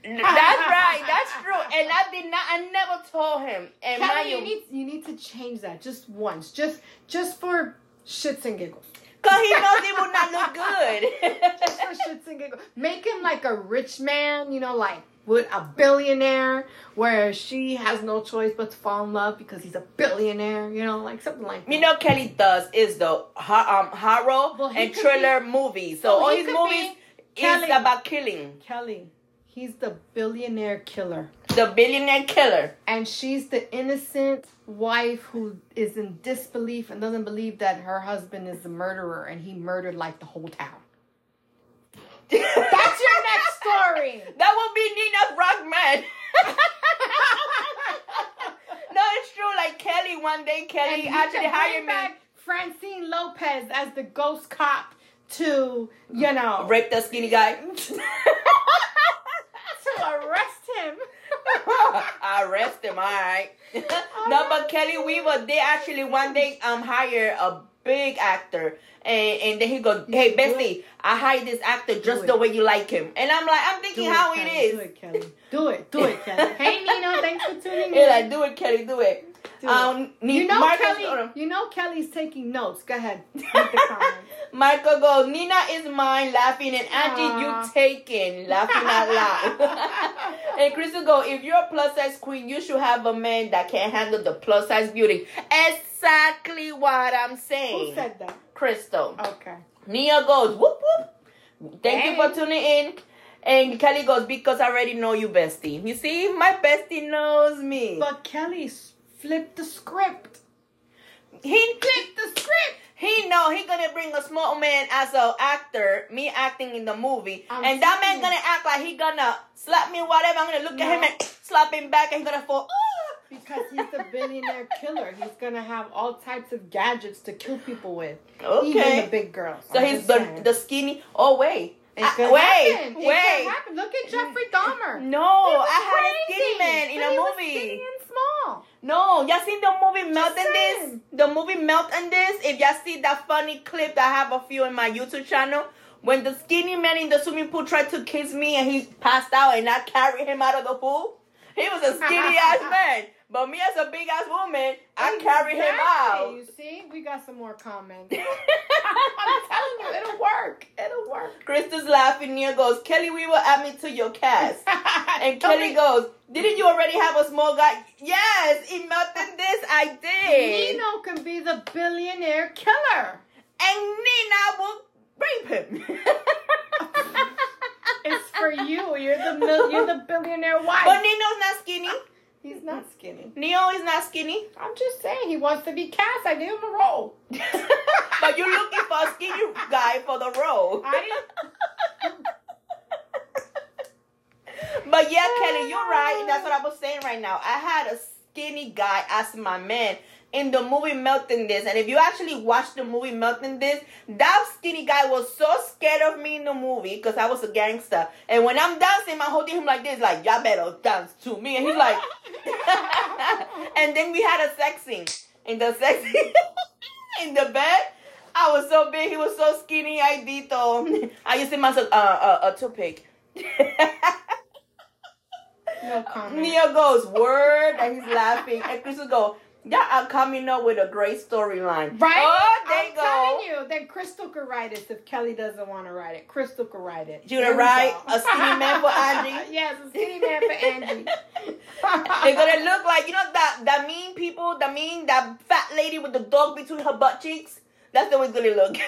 B: That's right. That's true. And I did not. I never told him. And
A: Kelly,
B: you,
A: you need you need to change that just once, just just for shits and giggles.
B: Cause he knows it will not look
A: Just for
B: good.
A: shits and giggles. Make him like a rich man, you know, like with a billionaire, where she has no choice but to fall in love because he's a billionaire, you know, like something like that.
B: you know, Kelly does is the um horror
A: Well,
B: and thriller movies. So
A: Well,
B: all his movies is about killing.
A: Kelly, he's the billionaire killer.
B: The billionaire killer.
A: And she's the innocent wife who is in disbelief and doesn't believe that her husband is the murderer and he murdered like the whole town. That's your next story.
B: That will be Nina's Rockman. no, it's true. Like Kelly, one day Kelly actually hired me.
A: Francine Lopez as the ghost cop to, you know,
B: Rape the skinny guy.
A: to arrest him.
B: I arrest him, alright. no, but Kelly Weaver, they actually one day um hire a big actor and, and then he goes, Hey Bessie, I hired this actor just the way you like him. And I'm like, I'm
A: Do
B: thinking
A: it,
B: how
A: Kelly.
B: it is.
A: Do it, Kelly. Do it. Do it, Kelly. Hey, Nino. Thanks for tuning in.
B: like, do it, Kelly, do it.
A: Do it.
B: um,
A: you know Kelly. You know Kelly's taking notes. Go ahead.
B: Michael goes, Nina is mine, laughing, and Angie,
A: Aw.
B: you taking, laughing out loud. and Crystal go, if you're a plus size queen, you should have a man that can handle the plus size beauty. Exactly what I'm saying.
A: Who said that?
B: Crystal.
A: Okay.
B: Nia goes, whoop whoop. Thank you for tuning in. And Kelly goes, because I already know you, bestie. You see, my bestie knows me.
A: But Kelly flipped the script.
B: he
A: Flipped the script.
B: He know he gonna bring a small man as a actor, me acting in the movie,
A: I'm
B: and that man gonna act like he gonna slap me, whatever. I'm gonna look at him and slap him back, and he gonna fall. "Ah."
A: Because he's the billionaire killer. He's gonna have all types of gadgets to kill people with.
B: Okay.
A: Even the big girls.
B: So he's the the skinny. Oh wait,
A: It could
B: wait,
A: happen. It could
B: wait.
A: happen. Look at Jeffrey Dahmer.
B: No, I had a
A: crazy,
B: skinny man in
A: but
B: a
A: he was
B: movie.
A: skinny and small.
B: No, y'all seen the movie Melt and This? The movie Melt and This? If y'all see that funny clip that I have a few in my YouTube channel, when the skinny man in the swimming pool tried to kiss me and he passed out and I carried him out of the pool, he was a skinny ass man. But me as a big ass woman, I carry him out.
A: You see, we got some more comments. I'm telling you, it'll work. It'll work.
B: Krista's laughing. Nia goes, Kelly we will add me to your cast. And Kelly
A: be-
B: goes, didn't you already have a small guy? Yes, in Melt This, I did.
A: Nino can be the billionaire killer.
B: and Nina will rape him.
A: It's for you. You're the mil- you're the billionaire wife.
B: But Nino's not skinny.
A: He's not skinny.
B: Neo is not skinny.
A: I'm just saying he wants to be cast. I gave him a role.
B: but you're looking for a skinny guy for the role.
A: I
B: but yeah, Kelly, you're right. That's what I was saying right now. I had a skinny guy as my man in the movie Melting This. And if you actually watch the movie Melting This, that skinny guy was so scared of me in the movie because I was a gangster. And when I'm dancing, I'm holding him like this, like, y'all better dance to me. And he's like, and then we had a sex scene. In the sex scene, in the bed, I was so big, he was so skinny, I did dito. I used him as a, uh, a, a toothpick.
A: No comment.
B: Neo goes, word, and he's laughing. And Crystal go, yeah, I'm coming up with a great storyline.
A: Right?
B: Oh, there
A: I'm
B: go.
A: telling you, then Crystal could write it if Kelly doesn't want to write it. Crystal could write it.
B: You gonna write
A: go.
B: a skinny man for Angie?
A: yes, a skinny man for Angie.
B: They're gonna look like you know that that mean people, that mean that fat lady with the dog between her butt cheeks. That's the way it's gonna look.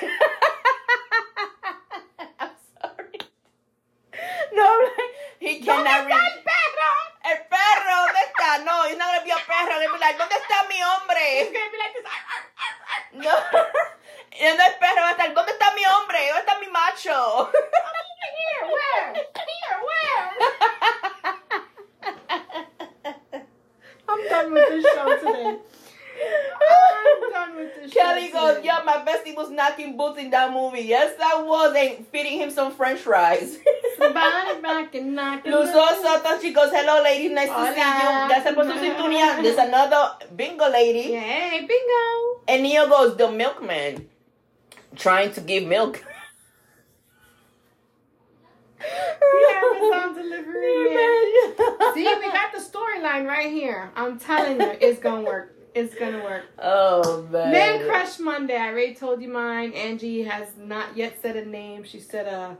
B: I'm sorry. No, like, he cannot read.
A: el perro?
B: El perro, No, he's not gonna be a perro. He'll be like, ¿dónde está mi
A: He's
B: hombre?
A: gonna be like this. "Arr, arr, arr, arr."
B: No. Es perro, va a estar, ¿dónde está mi hombre? ¿Dónde está mi macho?
A: Here, where? Here, where? I'm done with this show today. I'm done with this
B: Kelly
A: show
B: goes,
A: today.
B: yeah, my bestie was knocking boots in that movie. Yes, I was, and feeding him some french fries.
A: Back and knock
B: Luz Soto, she goes, hello, ladies, nice to see you.
A: Hola.
B: Gracias por su sintonía. There's another bingo lady.
A: Yay, bingo.
B: And Neo goes, the milkman, trying to give milk.
A: Amazon delivery man. See, we got the storyline right here. I'm telling you, it's gonna work. It's gonna work.
B: Oh, man.
A: Man Crush Monday. I already told you mine. Angie has not yet said a name. She said a,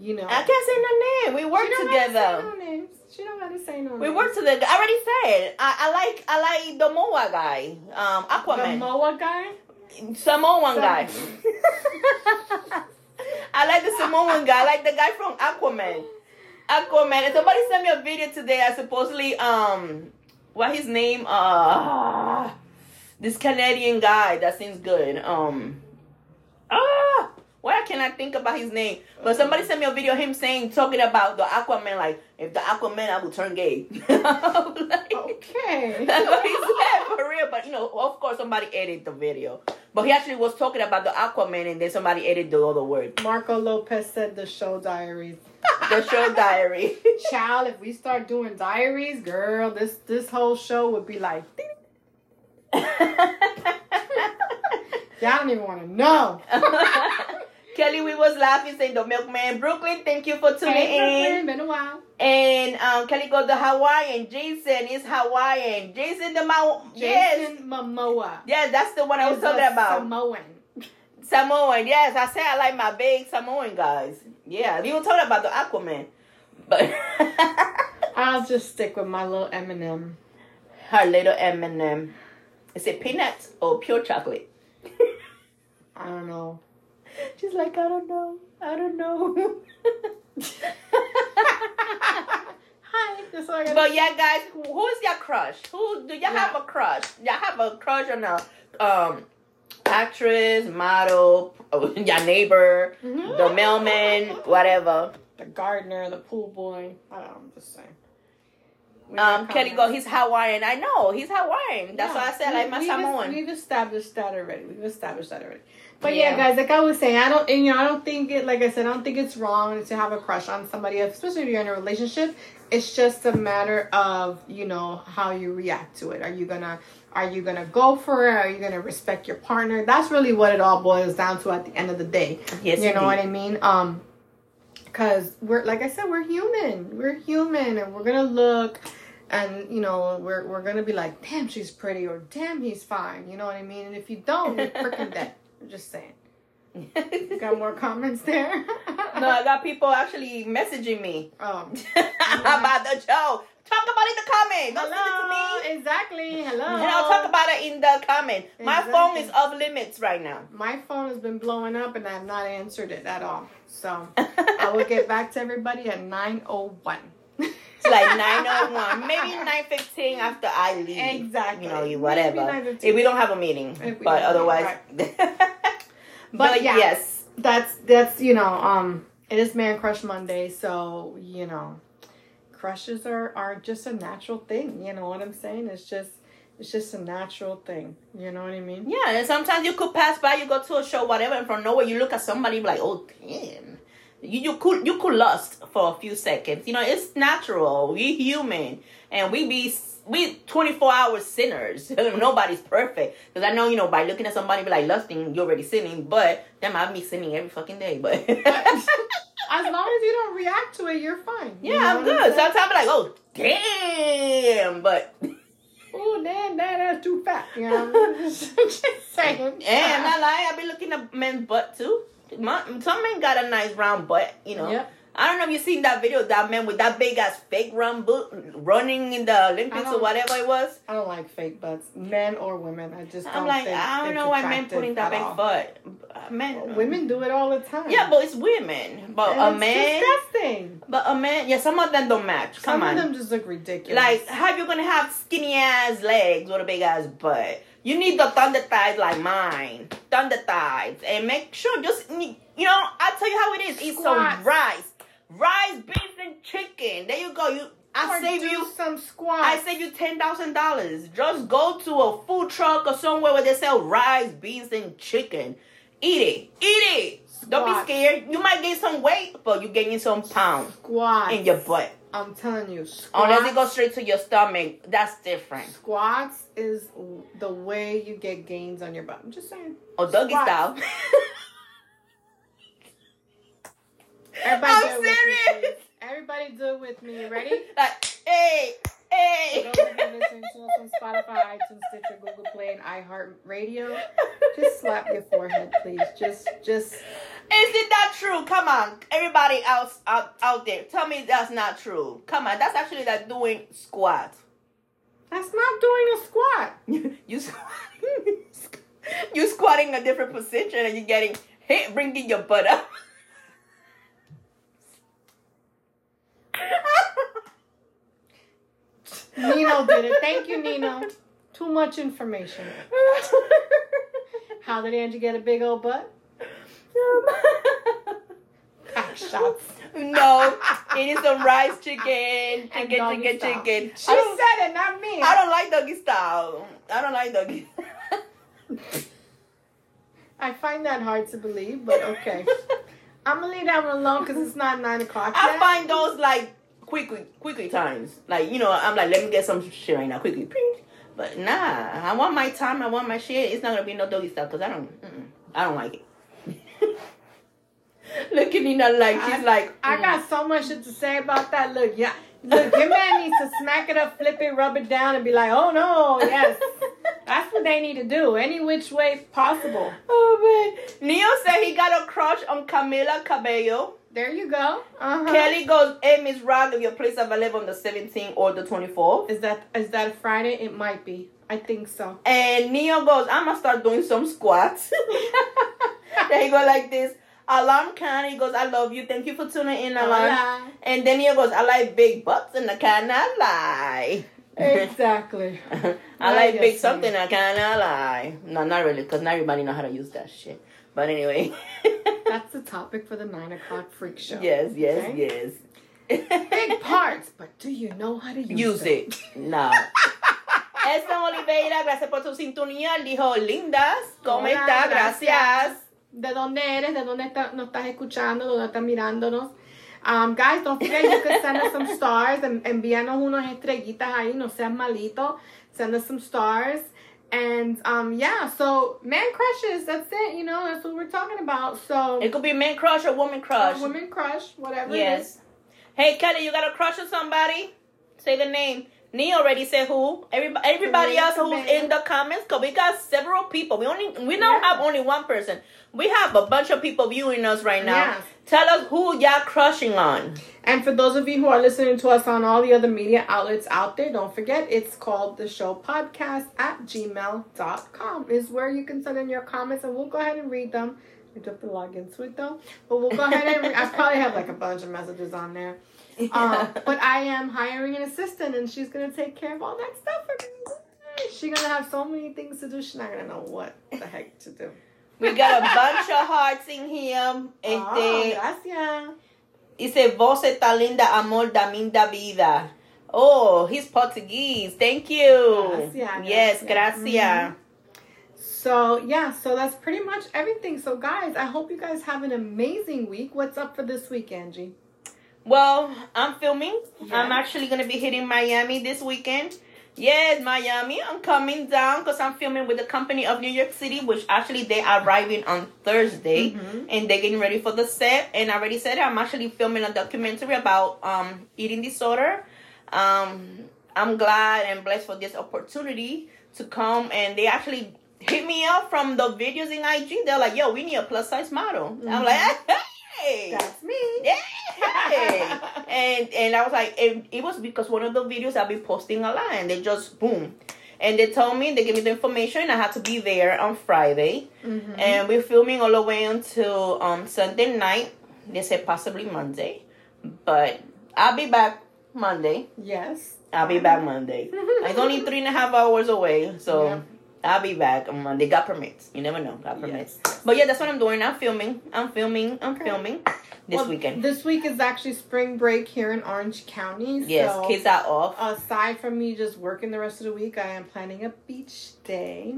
A: you know.
B: I can't say no name. We work together.
A: she don't gotta
B: together.
A: Say no names. She don't gotta say no
B: We
A: names.
B: work together. I already said I, I like I like the Moa guy, um, Aquaman.
A: The Moa guy.
B: Samoan
A: Sam-
B: guy. I like the Samoan guy. I like the guy from Aquaman. Aquaman. And somebody sent me a video today. I supposedly um, what his name? Uh, this Canadian guy that seems good. Um, why can I think about his name? But somebody sent me a video of him saying talking about the Aquaman. Like if the Aquaman, I will turn gay. Like,
A: Okay.
B: that's what he said for real. But you know, of course, somebody edited the video. But he actually was talking about the Aquaman, and then somebody edited the other word.
A: Marco Lopez said the show diaries.
B: The show diary.
A: Child, if we start doing diaries, girl, this this whole show would be like. Y'all don't even want to know.
B: Kelly, we was laughing saying the milkman. Brooklyn, thank you for tuning
A: Hey,
B: in.
A: Brooklyn, been a while.
B: And um, Kelly goes the Hawaiian. Jason is Hawaiian. Jason the. Yes.
A: Jason Momoa.
B: Yes, that's the one I was talking about.
A: Samoan.
B: Samoan, yes. I said I like my big Samoan guys. Yeah, we were talking about the Aquaman. But
A: I'll just stick with my little Eminem.
B: her little M&M. Is it peanuts or pure chocolate?
A: I don't know.
B: She's like, I don't know. I don't know.
A: Hi. That's all I
B: but yeah, guys, who, who is your crush? Who do y'all have a crush? Y'all have a crush on a um actress, model, your neighbor, the mailman, whatever.
A: The gardener, the pool boy. I don't know. I'm just saying. We
B: Um, Kelly go, he's Hawaiian. I know he's Hawaiian. That's
A: Yeah.
B: why I said like my
A: We- we've,
B: Samoan.
A: We've established that already. We've established that already. But yeah.
B: Yeah.
A: guys, like I was saying, I don't, and, you know, I don't think it. Like I said, I don't think it's wrong to have a crush on somebody, especially if you're in a relationship. It's just a matter of you know how you react to it. Are you gonna, are you gonna go for it? Are you gonna respect your partner? That's really what it all boils down to at the end of the day.
B: Yes,
A: you know what. I mean? Um, because we're like I said, we're human. We're human, and we're gonna look, and you know, we're we're gonna be like, damn, she's pretty, or damn, he's fine. You know what I mean? And if you don't, you're freaking dead. I'm just saying. Got more comments there?
B: no, I got people actually messaging me
A: Um,
B: about the show. Talk about it in the comment. Don't send it to
A: hello.
B: me.
A: Exactly. Hello.
B: And I'll talk about it in the comment. My phone is off limits right now.
A: My phone has been blowing up, and I have not answered it at all. So I will get back to everybody at nine oh one.
B: It's like 901, maybe 915 after I leave.
A: Exactly.
B: You know, you whatever.
A: 9:15.
B: If we don't have a meeting. But otherwise. but
A: yeah.
B: yes.
A: that's that's you know um it is man crush monday so you know crushes are are just a natural thing you know what i'm saying it's just it's just a natural thing you know what i mean
B: Yeah, and sometimes you could pass by, you go to a show, whatever, and from nowhere you look at somebody like, oh, damn. You you could you could lust for a few seconds. You know, it's natural. We human, and we be we 24 hour sinners. Nobody's perfect. Because I know, you know, by looking at somebody be like lusting, you're already sinning. But them, I be sinning every fucking day. But
A: as long as you don't react to it, you're fine. You
B: yeah, I'm good. Sometimes I'm like, oh damn, but.
A: Oh damn, that that's too fat. You know, just, just saying.
B: And I lie, I be looking at men's butt too. Some men got a nice round butt, you know. Yep. I don't know if you seen that video that man with that big ass fake run boot running in the Olympics or whatever it was.
A: I don't like fake butts, men or women. I just I'm
B: like I don't know why men putting that big butt. Uh, men,
A: well, um, women do it all the time.
B: Yeah, but it's women. But
A: and
B: a man,
A: disgusting.
B: But a man, yeah, some of them don't match. Come
A: some
B: on,
A: of them just look ridiculous.
B: Like, how you gonna have skinny ass legs with a big ass butt? You need the thunder thighs like mine, thunder thighs, and make sure just you know. I'll tell you how it is. Eat some rice rice, beans, and chicken. There you go. You I
A: or
B: save you
A: some squats.
B: I save you ten thousand dollars. Just go to a food truck or somewhere where they sell rice, beans, and chicken. Eat it. Eat it. Squats. Don't be scared. You might gain some weight, but you're gaining some pounds
A: squats.
B: in your butt.
A: I'm telling you, squats,
B: unless it goes straight to your stomach, that's different.
A: Squats is the way you get gains on your butt. I'm just saying.
B: Oh, doggy style.
A: Everybody I'm serious. Everybody do it with me. Ready?
B: Like, hey, hey.
A: For those listening to us on Spotify, iTunes, Stitcher, Google Play, and iHeartRadio, just slap your forehead, please. Just, just.
B: Isn't that true? Come on, everybody else out, out there, tell me that's not true. Come on, that's actually like doing squat.
A: That's not doing a squat.
B: you you squatting a different position and you're getting hit, bringing your butt up.
A: Nino did it. Thank you, Nino. Too much information. How did Angie get a big old butt? Back shots.
B: No, it is a rice chicken, chicken, chicken, chicken.
A: She said it, not me.
B: I don't like doggy style. I don't like doggy.
A: I find that hard to believe, but okay. I'm gonna leave that one alone because it's not nine o'clock.
B: Yet. I find those like quickly, quickly times. Like you know, I'm like, let me get some shit right now, quickly. But nah, I want my time. I want my shit. It's not gonna be no doggy stuff because I don't, I don't like it. Look at Nina like she's
A: I,
B: like.
A: Mm. I got so much shit to say about that. Look, yeah, look, your man needs to smack it up, flip it, rub it down, and be like, oh no, yes. That's what they need to do, any which way possible.
B: Oh man, Neo said he got a crush on Camila Cabello.
A: There you go. Uh-huh.
B: Kelly goes, hey Miss Rock, if your place is available on the 17th or the 24th.
A: Is that is that Friday? It might be. I think so.
B: And Neo goes, I'm gonna start doing some squats. there you go like this. Alarm can he goes, I love you. Thank you for tuning in, Alarm. Hola. And then he goes, I like big butts and I cannot lie.
A: Exactly.
B: I like big something I cannot lie. No, not really, because not everybody know how to use that shit. But anyway.
A: That's the topic for the nine o'clock freak show.
B: Yes, yes, okay?
A: yes. Big parts, but do you know how to use,
B: use it? No. Esther Oliveira, gracias por tu sintonía. Dijo, lindas, ¿cómo estás? Gracias.
A: ¿De dónde eres? ¿De dónde está, nos estás escuchando? ¿Dónde estás mirándonos? Um, guys, don't forget you can send us some stars. Envíanos unos estrellitas ahí, no seas malito. Send us some stars. And um yeah, so man crushes, that's it, you know, that's what we're talking about. So
B: it could be man crush or woman crush.
A: woman crush, whatever.
B: Yes. Hey Kelly, you got a crush on somebody? Say the name. Nee already said who. Everybody, everybody else who's in the comments, cause we got several people. We only we don't yeah. have only one person. We have a bunch of people viewing us right now. Yeah. Tell us who y'all crushing on.
A: And for those of you who are listening to us on all the other media outlets out there, don't forget it's called the show podcast at gmail.com is where you can send in your comments and we'll go ahead and read them. You have to log into it though. But we'll go ahead and re- I probably have like a bunch of messages on there. Yeah. Um, but I am hiring an assistant and she's gonna take care of all that stuff for me. She's gonna have so many things to do, she's not gonna know what the heck to do.
B: We got a bunch of hearts in here. Este,
A: oh, gracias.
B: Dice, voz está linda, amor da minda vida. Oh, he's Portuguese. Thank you.
A: Gracias,
B: yes, gracias.
A: Mm-hmm. So yeah, so that's pretty much everything. So guys, I hope you guys have an amazing week. What's up for this week, Angie?
B: Well, I'm filming. I'm actually gonna be hitting Miami this weekend. Yes, Miami. I'm coming down because I'm filming with the company of New York City, which actually they are arriving on Thursday,
A: Mhm.
B: and they're getting ready for the set. And I already said I'm actually filming a documentary about um eating disorder. Um, I'm glad and blessed for this opportunity to come, and they actually hit me up from the videos in IG. They're like, "Yo, we need a plus size model." I'm like, "Hey."
A: That's me.
B: Yay! and and I was like, and it was because one of the videos I've been posting a lot, and they just boom, and they told me they gave me the information, and I had to be there on Friday,
A: Mhm.
B: and we're filming all the way until um Sunday night. They said possibly Monday, but I'll be back Monday.
A: Yes.
B: I'll be back Monday. It's only three and a half hours away, so.
A: Yeah.
B: I'll be back on Monday. Got permits. You never know. Got permits.
A: Yes.
B: But yeah, that's what I'm doing. I'm filming. I'm filming. I'm
A: Okay.
B: filming this
A: Well,
B: weekend.
A: This week is actually spring break here in Orange County.
B: Yes,
A: so
B: kids are off.
A: aside from me just working the rest of the week, I am planning a beach day.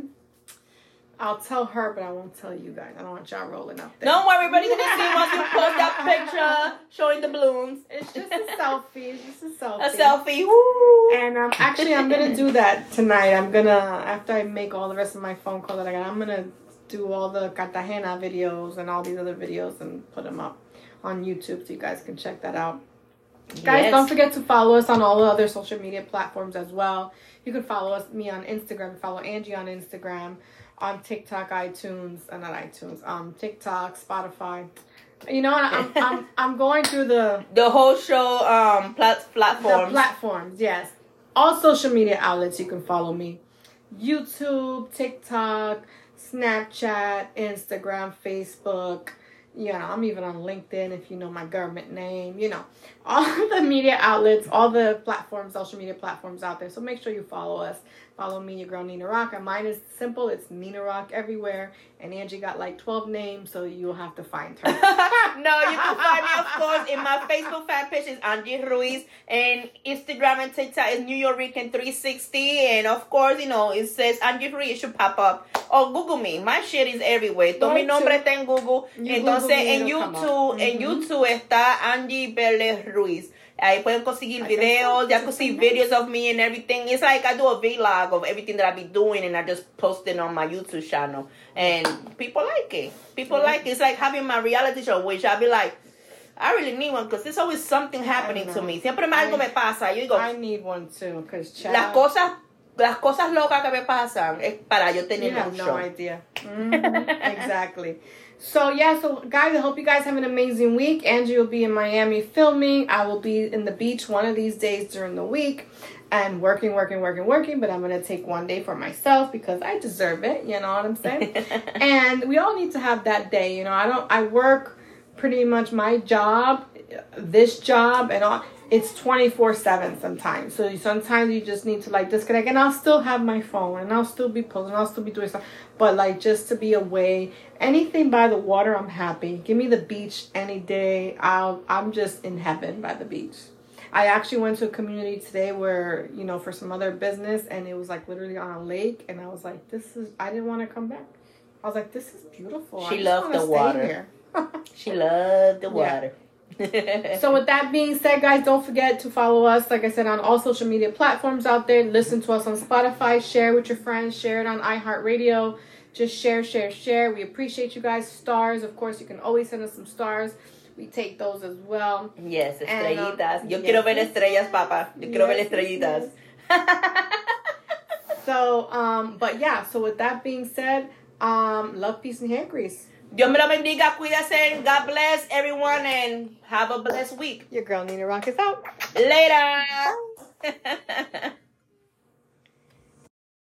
A: I'll tell her, but I won't tell you guys. I don't want y'all rolling up there.
B: Don't worry, everybody's gonna see once you post that picture showing the balloons.
A: It's just a selfie. It's just a selfie.
B: A selfie. Woo!
A: And um, actually, I'm gonna do that tonight. I'm gonna after I make all the rest of my phone calls that I got. I'm gonna do all the Cartagena videos and all these other videos and put them up on YouTube so you guys can check that out. Guys,
B: Yes.
A: don't forget to follow us on all the other social media platforms as well. You can follow us me on Instagram. Follow Angie on Instagram, on TikTok, iTunes, uh, not iTunes, um, TikTok, Spotify. You know, I'm I'm I'm going through the
B: The whole show um plat- platforms.
A: platforms, yes. All social media outlets you can follow me. YouTube, TikTok, Snapchat, Instagram, Facebook. You know, I'm even on LinkedIn if you know my government name. You know, all the media outlets, all the platforms, social media platforms out there. So make sure you follow us. Follow me, your girl Nina Rock. And mine is simple. It's Nina Rock everywhere. And Angie got like 12 names, so you'll have to find her.
B: no, you can find me, of course, in my Facebook fan page is Angie Ruiz, and Instagram and TikTok is New York Rican 360, and of course, you know, it says Angie Ruiz, it should pop up. Or Google me, my shit is everywhere. Todo mi nombre está en Google.
A: You
B: Entonces,
A: Google
B: en YouTube, en
A: Mhm.
B: YouTube está Angie Vélez Ruiz. Ahí pueden conseguir
A: I can
B: videos, ya can see videos of me and everything. It's like I do a vlog of everything that I be doing and I just post it on my YouTube channel. And people like it. People
A: Yeah.
B: like it. It's like having my reality show, which I'll be like, I really need one because there's always something happening to me. Siempre me algo
A: I-
B: me pasa. Yo digo,
A: I need one too, because
B: las cosas, las cosas locas que me pasan es para yo tener
A: You
B: tener
A: have
B: un
A: no
B: show.
A: idea. Mhm, exactly. So yeah, so guys, I hope you guys have an amazing week. Angie will be in Miami filming. I will be in the beach one of these days during the week and working, working, working, working. But I'm gonna take one day for myself because I deserve it. You know what I'm saying? and we all need to have that day. You know, I don't. I work pretty much my job, this job, and all. It's 24 7 sometimes. So sometimes you just need to like disconnect. And I'll still have my phone and I'll still be posting, I'll still be doing stuff. But like just to be away, anything by the water, I'm happy. Give me the beach any day. I'll, I'm just in heaven by the beach. I actually went to a community today where, you know, for some other business and it was like literally on a lake. And I was like, this is, I didn't want to come back. I was like, this is beautiful.
B: She loved the water.
A: here.
B: She loved the
A: Yeah.
B: water.
A: So with that being said, guys, don't forget to follow us, like I said, on all social media platforms out there. Listen to us on Spotify, share with your friends, share it on iHeartRadio. Just share, share, share. We appreciate you guys. Stars, of course, you can always send us some stars. We take those as well.
B: Yes,
A: And, um,
B: estrellitas. Yo
A: yes,
B: quiero ver estrellas, papá. Yo quiero ver
A: Yes,
B: estrellitas.
A: So, um, but yeah, so with that being said, um, love, peace, and hand grease.
B: Dios me lo bendiga, cuídase. God bless everyone and have a blessed week.
A: Your girl Nina Rock is out.
B: Later.